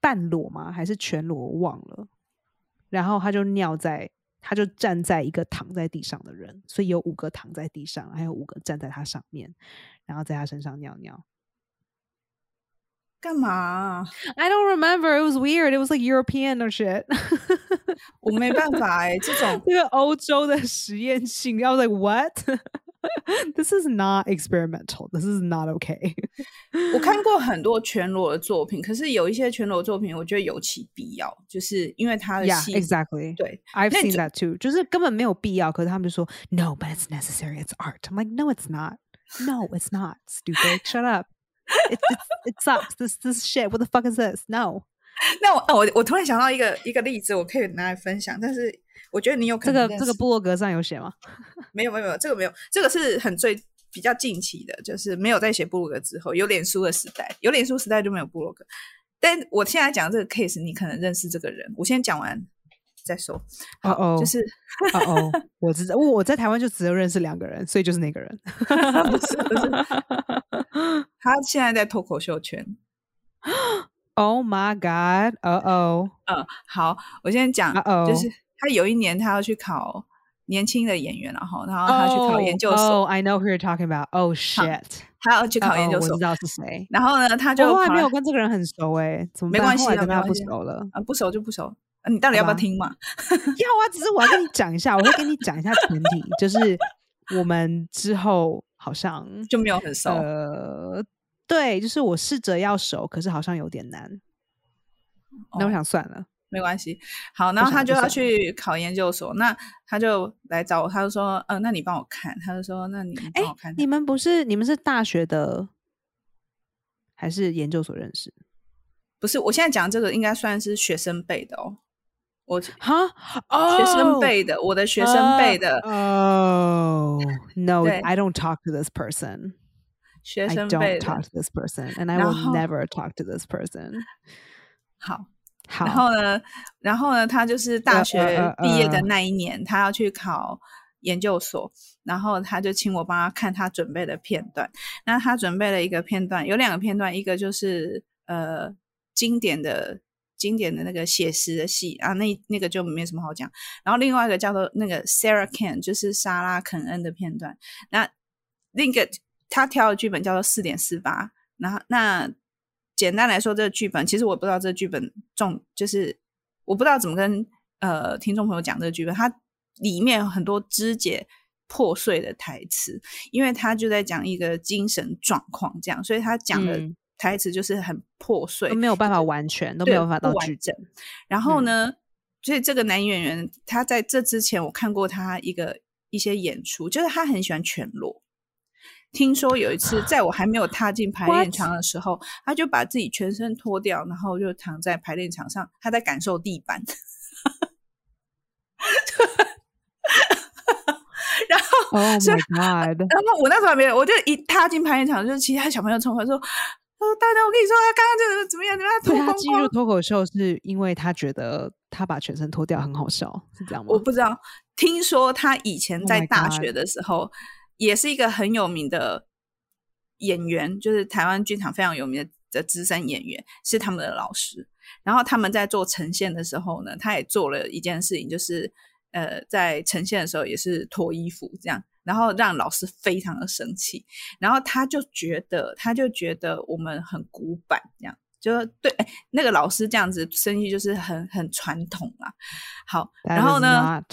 Speaker 1: 半裸吗？还是全裸？我忘了。然后他就尿在，他就站在一个躺在地上的人，所以有五个躺在地上，还有五个站在他上面，然后在他身上尿尿。
Speaker 2: 干嘛？
Speaker 1: I don't remember. It was weird. It was like European or shit. [LAUGHS]
Speaker 2: 我没办法哎，这种
Speaker 1: 这个欧洲的实验性，I was like what? [LAUGHS] This is not experimental. This is not okay. [LAUGHS]
Speaker 2: 我看过很多全裸的作品，可是有一些全裸作品，我觉得有其必要，就是因为他的戏
Speaker 1: exactly
Speaker 2: 对，
Speaker 1: I've seen that too，就是根本没有必要，可是他们就说 No, but it's necessary. It's art. I'm like No, it's not. No, it's not. Stupid. Shut up. It, it, it sucks. This this shit. What the fuck is this? No.
Speaker 2: 那我我我突然想到一个一个例子，我可以拿来分享。但是我觉得你有
Speaker 1: 这个这个部落格上有写吗？[LAUGHS]
Speaker 2: 没有没有没有，这个没有。这个是很最比较近期的，就是没有在写部落格之后，有脸书的时代，有脸书时代就没有部落格。但我现在讲这个 case，你可能认识这个人。我先讲完再说。
Speaker 1: 哦哦，
Speaker 2: 就是
Speaker 1: 哦哦，我知道，我我在台湾就只有认识两个人，所以就是那个人。
Speaker 2: 不 [LAUGHS] 是不是。他现在在脱口秀圈。
Speaker 1: Oh my god！哦哦，[LAUGHS]
Speaker 2: 嗯，好，我先讲
Speaker 1: 呃哦
Speaker 2: 就是他有一年他要去考年轻的演员，然后然后他去考研究所，
Speaker 1: 哦、i know who you're talking about. Oh shit！
Speaker 2: 他要去考研究所
Speaker 1: 哦我知，道是谁。
Speaker 2: 然后呢，他就
Speaker 1: 我后来没有跟这个人很熟哎、怎么办
Speaker 2: 没关系
Speaker 1: 跟他不熟了。
Speaker 2: 啊不熟就不熟，啊你到底要不要听嘛？[LAUGHS]
Speaker 1: 要啊，只是我要跟你讲一下，我会跟你讲一下前提，就是我们之后好像
Speaker 2: 就没有很熟。
Speaker 1: 呃，对，就是我试着要熟，可是好像有点难。那我
Speaker 2: 哦
Speaker 1: 想算了，
Speaker 2: 没关系。好，然后他就要去考研究所，那他就来找我，他就说，呃，那你帮我看，他就说，那你
Speaker 1: 哎、
Speaker 2: 帮我看。
Speaker 1: 你们不是你们是大学的还是研究所认识？
Speaker 2: 不是，我现在讲这个应该算是学生辈的哦，我
Speaker 1: 哈哦，
Speaker 2: 学生
Speaker 1: 哦
Speaker 2: 辈的，我的学生背的，
Speaker 1: 哦、no,
Speaker 2: 对
Speaker 1: I don't talk to this person.
Speaker 2: 学
Speaker 1: I
Speaker 2: 生的
Speaker 1: talk。to this person, and I will never talk to this person.
Speaker 2: 好，
Speaker 1: 好，
Speaker 2: 然后呢，然后呢，他就是大
Speaker 1: 呃
Speaker 2: 学
Speaker 1: 呃
Speaker 2: 毕业的
Speaker 1: 呃
Speaker 2: 那一年，他要去考研究所，然后他就请我帮他看他准备的片段。那他准备了一个片段，有两个片段，一个就是呃经典的。经典的那个写实的戏啊，那那个就没什么好讲。然后另外一个叫做那个 Sarah Ken，就是莎拉肯恩的片段。那另一个他挑的剧本叫做四点四八。然后那简单来说，这个剧本其实我不知道这个剧本重，就是我不知道怎么跟呃听众朋友讲这个剧本，它里面有很多肢解破碎的台词，因为他就在讲一个精神状况这样，所以他讲的台词就是很破碎，
Speaker 1: 都没有办法完全，都没有办法到
Speaker 2: 不完
Speaker 1: 句
Speaker 2: 整。然后呢，所以这个男演员他在这之前我看过他一个一些演出，就是他很喜欢全裸。听说有一次，在我还没有踏进排练？场的时候，他就把自己全身脱掉，然后就躺在排练场上，他在感受地板。[LAUGHS] 然后
Speaker 1: Oh [LAUGHS]
Speaker 2: 所以
Speaker 1: my [LAUGHS] god！
Speaker 2: 然后我那时候还没有，我就一踏进排练场，就是其他小朋友冲过来说：“他说大家，我跟你说，他刚刚这个怎么样？怎么样？脱
Speaker 1: 对他
Speaker 2: 光他
Speaker 1: 进入脱口秀是因为他觉得他把全身脱掉很好笑，是这样吗？
Speaker 2: 我不知道，听说他以前
Speaker 1: Oh
Speaker 2: 在大学的时候也是一个很有名的演员，就是台湾剧场非常有名的的资深演员，是他们的老师。然后他们在做呈现的时候呢，他也做了一件事情，就是呃，在呈现的时候也是脱衣服这样，然后让老师非常的生气。然后他就觉得，他就觉得我们很古板这样。就对，哎，那个老师这样子生气就是很很传统啦。好，然后呢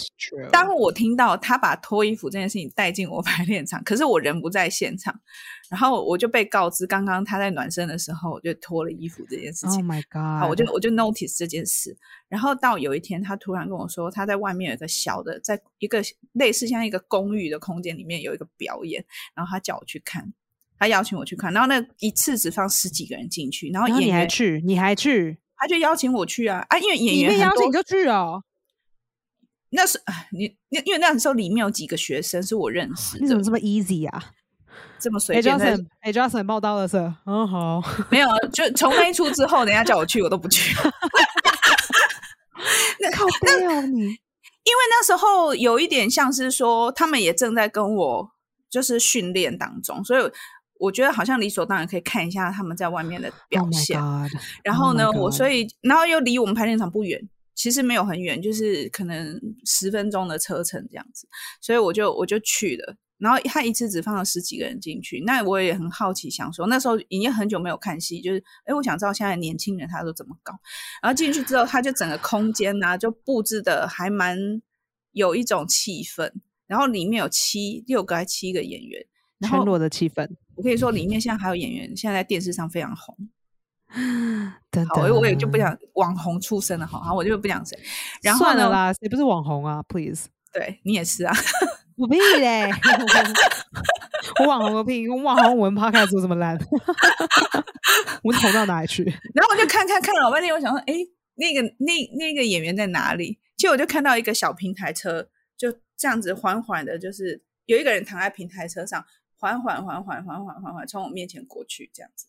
Speaker 2: 当我听到他把脱衣服这件事情带进我 [LAUGHS] 排练场，可是我人不在现场，然后我就被告知，刚刚他在暖身的时候我就脱了衣服这件事
Speaker 1: Oh
Speaker 2: 情。
Speaker 1: my
Speaker 2: 好
Speaker 1: ，god！
Speaker 2: 我就我就 notice 这件事，然后到有一天，他突然跟我说，他在外面有一个小的，在一个类似像一个公寓的空间里面有一个表演，然后他叫我去看，他邀请我去看，然后那一次只放十几个人进去，然后演员
Speaker 1: 去，你还去，
Speaker 2: 他就邀请我去啊啊，因为演
Speaker 1: 里
Speaker 2: 员
Speaker 1: 邀请就去哦。
Speaker 2: 那是哎你那因为那时候里面有几个学生是我认识的
Speaker 1: 你怎么，这么 easy 啊？
Speaker 2: 这么
Speaker 1: 哎
Speaker 2: 随便
Speaker 1: 哎，Johnson，报道了是，嗯，好。
Speaker 2: 没有，就从那一出之后，人家叫我去，我都不去。[LAUGHS]
Speaker 1: 那靠背哦，你
Speaker 2: 因为那时候有一点像是说，他们也正在跟我就是训练当中，所以我觉得好像理所当然可以看一下他们在外面的表
Speaker 1: Oh
Speaker 2: 现。
Speaker 1: god！
Speaker 2: 然后呢
Speaker 1: Oh
Speaker 2: 我所以然后又离我们排练场不远，其实没有很远，就是可能十分钟的车程这样子，所以我就我就去了。然后他一次只放了十几个人进去，那我也很好奇，想说那时候已经很久没有看戏，就是哎，我想知道现在年轻人他都怎么搞。然后进去之后，他就整个空间呐、就布置的还蛮有一种气氛，然后里面有七六个还七个演员，然后
Speaker 1: 全裸的气氛，
Speaker 2: 我可以说里面现在还有演员，现在在电视上非常红。
Speaker 1: 等
Speaker 2: 好，我我也就不讲网红出身了好，好，我就不讲谁。然后呢，
Speaker 1: 算了啦，谁不是网红啊？Please，
Speaker 2: 对你也是啊，[LAUGHS]
Speaker 1: 我屁嘞！[LAUGHS] 我网红个屁！我网红文趴开始做这么烂，[LAUGHS] 我红到哪里去？
Speaker 2: 然后我就看看看了老半天，我想说，哎，那个那那个演员在哪里？结果我就看到一个小平台车，就这样子缓缓的，就是有一个人躺在平台车上，缓缓缓缓缓缓缓缓从我面前过去，这样子。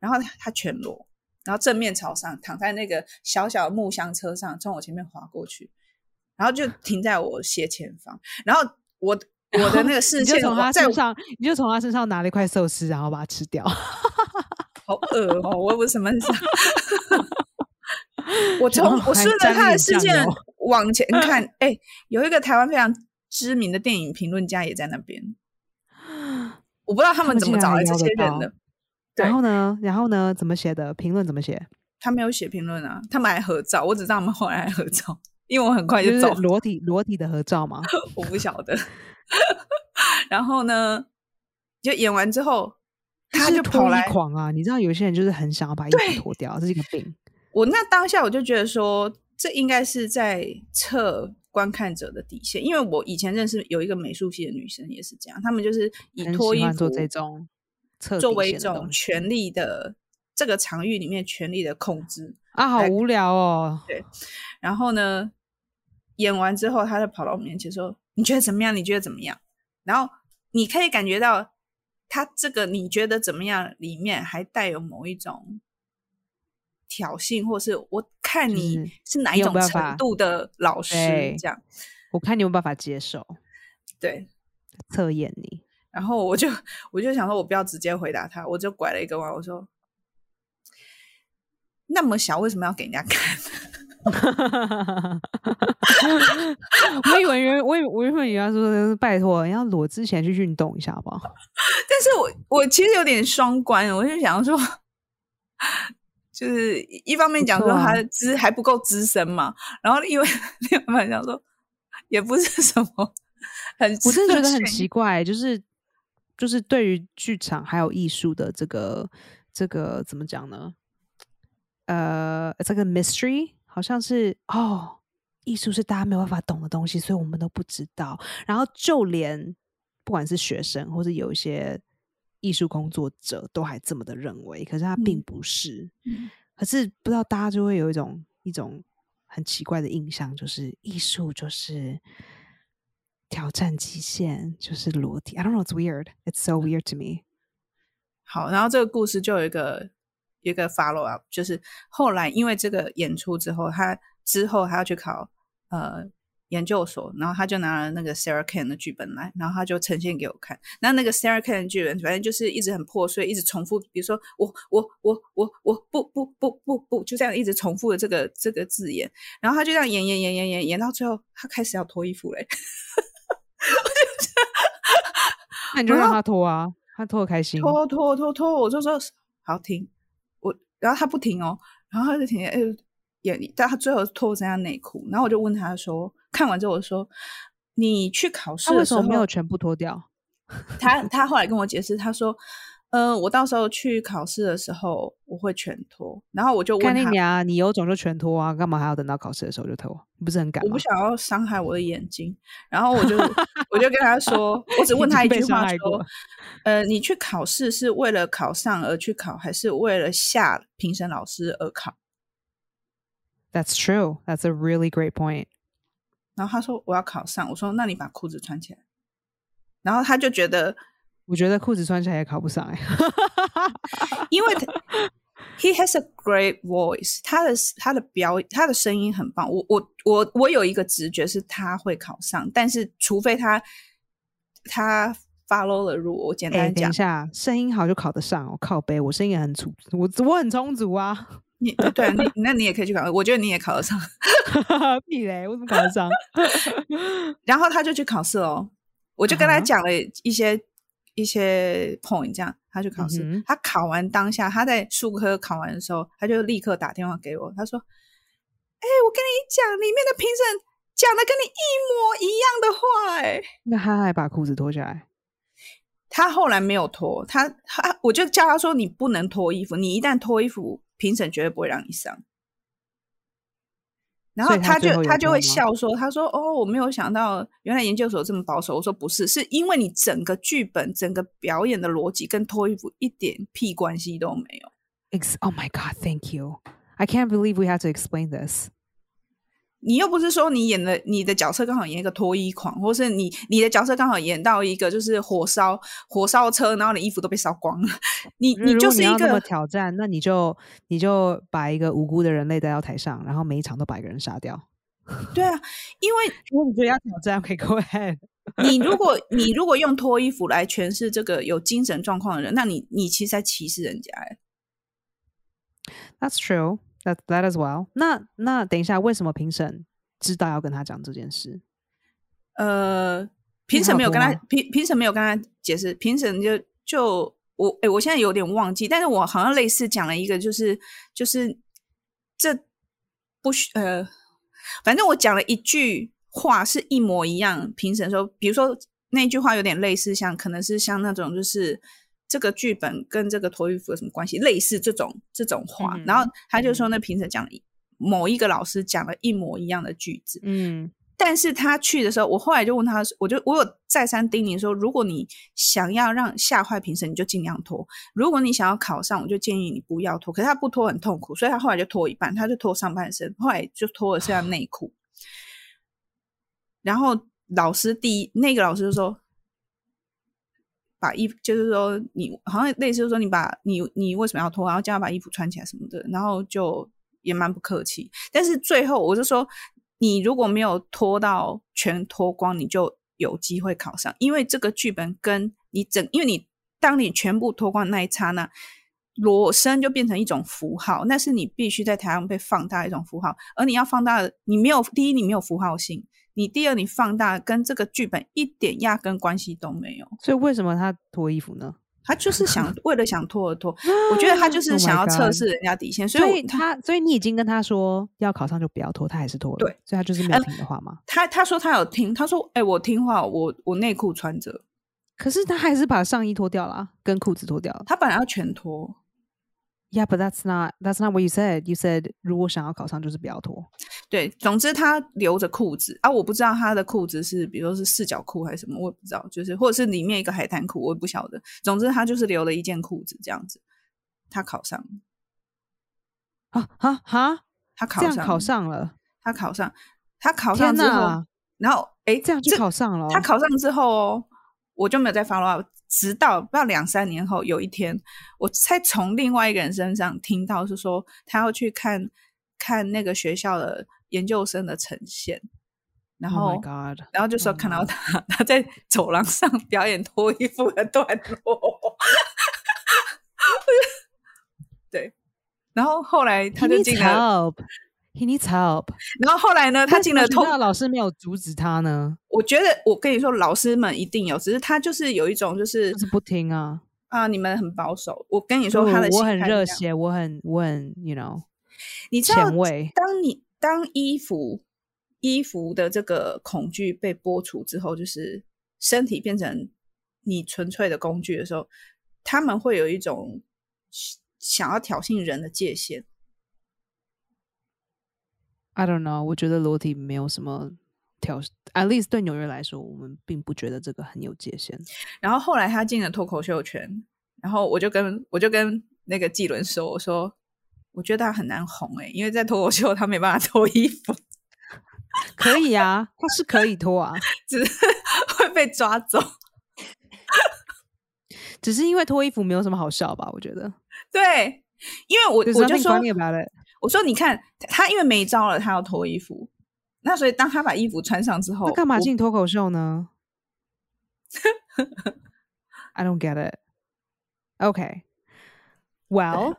Speaker 2: 然后他他全裸，然后正面朝上，躺在那个小小的木箱车上，从我前面滑过去，然后就 [LAUGHS] 停在我斜前方，然后我我的那个视
Speaker 1: 你就从
Speaker 2: 线我在
Speaker 1: 他身上，你就从他身上拿了一块寿司，然后把它吃掉。[LAUGHS]
Speaker 2: 好恶哦！我为什么想？[LAUGHS] 我从我顺着他的
Speaker 1: 点酱
Speaker 2: 事件
Speaker 1: 油
Speaker 2: 往前看，哎、有一个台湾非常知名的电影评论家也在那边，我不知道他们怎么找来这些人的。
Speaker 1: 然后呢？然后呢？怎么写的？评论怎么写？
Speaker 2: 他没有写评论啊，他们还合照，我只知道他们后来还合照，因为我很快
Speaker 1: 就
Speaker 2: 就是走，
Speaker 1: 裸体裸体的合照吗？[LAUGHS]
Speaker 2: 我不晓得。[LAUGHS] 然后呢，就演完之后，他就跑来，
Speaker 1: 狂啊！你知道有些人就是很想要把衣服脱掉，这是一个病。
Speaker 2: 我那当下我就觉得说，这应该是在测观看者的底线，因为我以前认识有一个美术系的女生也是这样，她们就是以
Speaker 1: 很
Speaker 2: 脱衣服
Speaker 1: 这种
Speaker 2: 作为一种权力的这个场域里面权力的控制。
Speaker 1: 啊，好无聊哦。
Speaker 2: 对然后呢，演完之后，他就跑到我面前说：“你觉得怎么样？你觉得怎么样？”然后你可以感觉到他这个你觉得怎么样里面还带有某一种挑衅，或是我看你是哪
Speaker 1: 你
Speaker 2: 一种程度的老师
Speaker 1: 对
Speaker 2: 这样。
Speaker 1: 我看你有没有办法接受
Speaker 2: 对，
Speaker 1: 测验你。
Speaker 2: 然后我就我就想说，我不要直接回答他，我就拐了一个弯，我说：“那么小，为什么要给人家看？[LAUGHS] ”
Speaker 1: 我以为原我以为我原本以为他说拜托，你要裸之前去运动一下好不好？[LAUGHS]
Speaker 2: 但是我我其实有点双关，我就想说，就是一方面讲说他的资还不够资深嘛，然后因为另外一方面讲说也不是什么很，
Speaker 1: 我真的觉得很奇怪，就是就是对于剧场还有艺术的这个这个怎么讲呢？呃，这个 mystery 好像是哦，艺术是大家没有办法懂的东西，所以我们都不知道。然后就连不管是学生或者有一些艺术工作者，都还这么的认为，可是他并
Speaker 2: 嗯
Speaker 1: 不是。
Speaker 2: 嗯
Speaker 1: 可是不知道大家就会有一种一种很奇怪的印象，就是艺术就是挑战极限，就是裸体。I don't know, it's weird. It's so weird to me.
Speaker 2: 好，然后这个故事就有一个有一个 follow up，就是后来因为这个演出之后，他之后他要去考呃研究所，然后他就拿了那个 Sarah Kane 的剧本来，然后他就呈现给我看。那那个 Sarah Kane 的剧本，反正就是一直很破碎，一直重复，比如说我我我我我不不不不不，就这样一直重复的这个这个字眼，然后他就这样演演演演演演到最后，他开始要脱衣服嘞。[LAUGHS]
Speaker 1: 那你就让他脱啊，他脱的开心。
Speaker 2: 脱脱脱脱，我就说好停，我然后他不停哦，然后他就停，哎，眼里，但他最后脱剩下内裤，然后我就问他说，看完之后我说，你去考试
Speaker 1: 为
Speaker 2: 的时候
Speaker 1: 什么没有全部脱掉？
Speaker 2: 他 [LAUGHS] 他后来跟我解释，他说，呃，我到时候去考试的时候我会全脱，然后我就问他
Speaker 1: 看你，啊，你有种就全脱啊，干嘛还要等到考试的时候就脱？你不是很敢？
Speaker 2: 我不想要伤害我的眼睛，然后我就 [LAUGHS] 我就跟他说，我只 [LAUGHS] 问他一句话说，呃，你去考试是为了考上而去考，还是为了吓评审老师而考？
Speaker 1: That's true. That's a really great point.
Speaker 2: 然后他说我要考上，我说那你把裤子穿起来。然后他就觉得，
Speaker 1: 我觉得裤子穿起来也考不上哎、[LAUGHS]
Speaker 2: 因为他 he has a great voice，他的他的表他的声音很棒。我我我我有一个直觉是他会考上，但是除非他他 follow 了 rule，我简
Speaker 1: 哎、
Speaker 2: 单讲
Speaker 1: 等一，下，声音好就考得上，我靠背，我声音也很足，我我很充足啊。
Speaker 2: 你对你那你也可以去考，我觉得你也考得上。[LAUGHS]
Speaker 1: 屁嘞，我怎么考得上？[LAUGHS]
Speaker 2: 然后他就去考试哦，我就跟他讲了一些、一些 point，这样他去考试。
Speaker 1: 嗯
Speaker 2: 他考完当下，他在数科考完的时候，他就立刻打电话给我，他说：“哎、我跟你讲，里面的评审讲的跟你一模一样的话、哎，
Speaker 1: 那他还把裤子脱下来，
Speaker 2: 他后来没有脱，他他我就叫他说你不能脱衣服，你一旦脱衣服，评审绝对不会让你上。然后
Speaker 1: 他
Speaker 2: 就他就会笑说：“他说哦，我没有想到原来研究所这么保守。”我说：“不是，是因为你整个剧本、整个表演的逻辑跟脱衣服一点屁关系都没有。
Speaker 1: Ex- Oh my god, thank you. I can't believe we have to explain this.
Speaker 2: 你又不是说你演的你的角色刚好演一个脱衣狂，或是你你的角色刚好演到一个就是火烧火烧车，然后你衣服都被烧光了。你
Speaker 1: 你
Speaker 2: 就是一个
Speaker 1: 挑战，那你就你就把一个无辜的人类带到台上，然后每一场都把一个人杀掉。[LAUGHS]
Speaker 2: 对啊，因为 [LAUGHS]
Speaker 1: 如果你觉得要挑战，可以 go ahead。
Speaker 2: 你如果你如果用脱衣服来诠释这个有精神状况的人，那你你其实在歧视人家、欸。
Speaker 1: That's true. That that as well. 那那等一下，为什么评审知道要跟他讲这件事？
Speaker 2: 呃，评审没有跟他评评审没有跟他解释，评审就就我哎，我现在有点忘记，但是我好像类似讲了一个，就是就是这不需呃，反正我讲了一句话是一模一样。评审说，比如说那句话有点类似，像可能是像那种就是这个剧本跟这个托育服有什么关系，类似这种这种话。然后他就说，那评审讲某一个老师讲了一模一样的句子，
Speaker 1: 嗯。
Speaker 2: 但是他去的时候，我后来就问他，我就我有再三叮咛说，如果你想要让吓坏评审，你就尽量拖；如果你想要考上，我就建议你不要拖。可是他不拖很痛苦，所以他后来就拖一半，他就拖上半身，后来就拖了剩下内裤。然后老师第一那个老师就说，把衣服就是说你好像类似说你把你你为什么要脱，然后叫他把衣服穿起来什么的，然后就也蛮不客气。但是最后我就说。你如果没有脱到全脱光，你就有机会考上，因为这个剧本跟你整，因为你当你全部脱光那一刹那，裸身就变成一种符号，那是你必须在台上被放大一种符号，而你要放大的，你没有第一，你没有符号性，你第二，你放大跟这个剧本一点压根关系都没有。
Speaker 1: 所以为什么他脱衣服呢？
Speaker 2: 他就是想 [LAUGHS] 为了想脱而脱，我觉得他就是想要测试人家底线，
Speaker 1: 所
Speaker 2: 以
Speaker 1: 他所以你已经跟他说要考上就不要脱，他还是脱了，
Speaker 2: 对，
Speaker 1: 所以他就是没有听的话吗？
Speaker 2: 他他说他有听，他说哎，我听话，我我内裤穿着，
Speaker 1: 可是他还是把上衣脱掉了，跟裤子脱掉了，
Speaker 2: 他本来要全脱。
Speaker 1: Yeah, but that's not that's not what you said. You said 如果想要考上，就是不要脱。
Speaker 2: 对，总之他留着裤子啊，我不知道他的裤子是，比如说是四角裤还是什么，我也不知道，就是或者是里面一个海滩裤，我也不晓得。总之他就是留了一件裤子这样子。他考上，
Speaker 1: 啊啊啊！
Speaker 2: 他考上，
Speaker 1: 考上了。
Speaker 2: 他考上，他考上之后，然后哎，
Speaker 1: 这样就考上了。
Speaker 2: 他考上之后，我就没有再 follow。直到不知道两三年后，有一天，我才从另外一个人身上听到是说，他要去看看那个学校的研究生的呈现，然后，然后就说看到他他在走廊上表演脱衣服的段落，[LAUGHS] 对，然后后来他就进了。
Speaker 1: He needs help。
Speaker 2: 然后后来呢？他进了通道，
Speaker 1: 老师没有阻止他呢。
Speaker 2: 我觉得，我跟你说，老师们一定有，只是他就是有一种，就是
Speaker 1: 就是不听啊
Speaker 2: 啊！你们很保守。我跟你说，他的
Speaker 1: 我很热血，我很我很，you know，
Speaker 2: 你知道，当你当衣服衣服的这个恐惧被剥除之后，就是身体变成你纯粹的工具的时候，他们会有一种想要挑衅人的界限。
Speaker 1: I don't know，我觉得裸体没有什么挑，at least 对纽约来说，我们并不觉得这个很有界限。
Speaker 2: 然后后来他进了脱口秀圈，然后我就跟我就跟那个纪伦说，我说我觉得他很难红诶，因为在脱口秀他没办法脱衣服。
Speaker 1: 可以啊，他是可以脱啊，[LAUGHS]
Speaker 2: 只是会被抓走。
Speaker 1: 只是因为脱衣服没有什么好笑吧？我觉得。
Speaker 2: 对，因为我我就说。我说：“你看他，因为没招了，他要脱衣服。那所以当他把衣服穿上之后，
Speaker 1: 他干嘛进脱口秀呢？I don't get it. OK, well，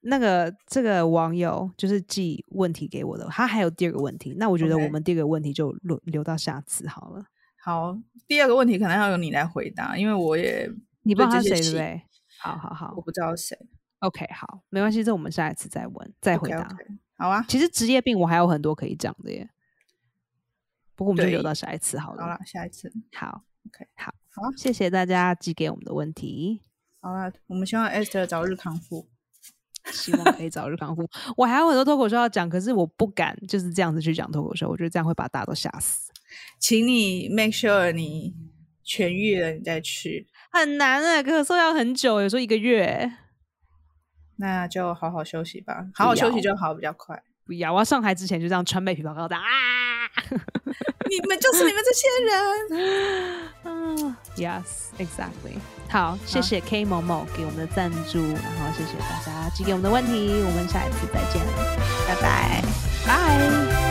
Speaker 1: 那个这个网友就是寄问题给我的，他还有第二个问题。那我觉得我们第二个问题就留留到下次好了。
Speaker 2: 好，第二个问题可能要由你来回答，因为我也
Speaker 1: 你不知道他谁对不对？好好好，
Speaker 2: 我不知道谁。”
Speaker 1: OK，好，没关系，这我们下一次再问，再回答。
Speaker 2: 好啊，
Speaker 1: 其实职业病我还有很多可以讲的耶，不过我们就留到下一次好了。
Speaker 2: 好了，下一次。
Speaker 1: 好
Speaker 2: ，OK，
Speaker 1: 好，好，谢谢大家寄给我们的问题。
Speaker 2: 好了，我们希望 Esther 早日康复，[LAUGHS]
Speaker 1: 希望可以早日康复。我还有很多脱口秀要讲，可是我不敢就是这样子去讲脱口秀，我觉得这样会把大家都吓死。
Speaker 2: 请你 make sure 你痊愈了，你再去。
Speaker 1: 很难啊，咳嗽要很久，有时候一个月。
Speaker 2: 那就好好休息吧，好好休息就好，比较快。
Speaker 1: 不要，我要上台之前就这样穿背皮包高的啊！[LAUGHS]
Speaker 2: 你们就是你们这些人。[LAUGHS]
Speaker 1: 嗯，Yes, exactly。好，谢谢 K 某某给我们的赞助，然后谢谢大家寄给我们的问题，我们下一次再见，拜拜，
Speaker 2: 拜。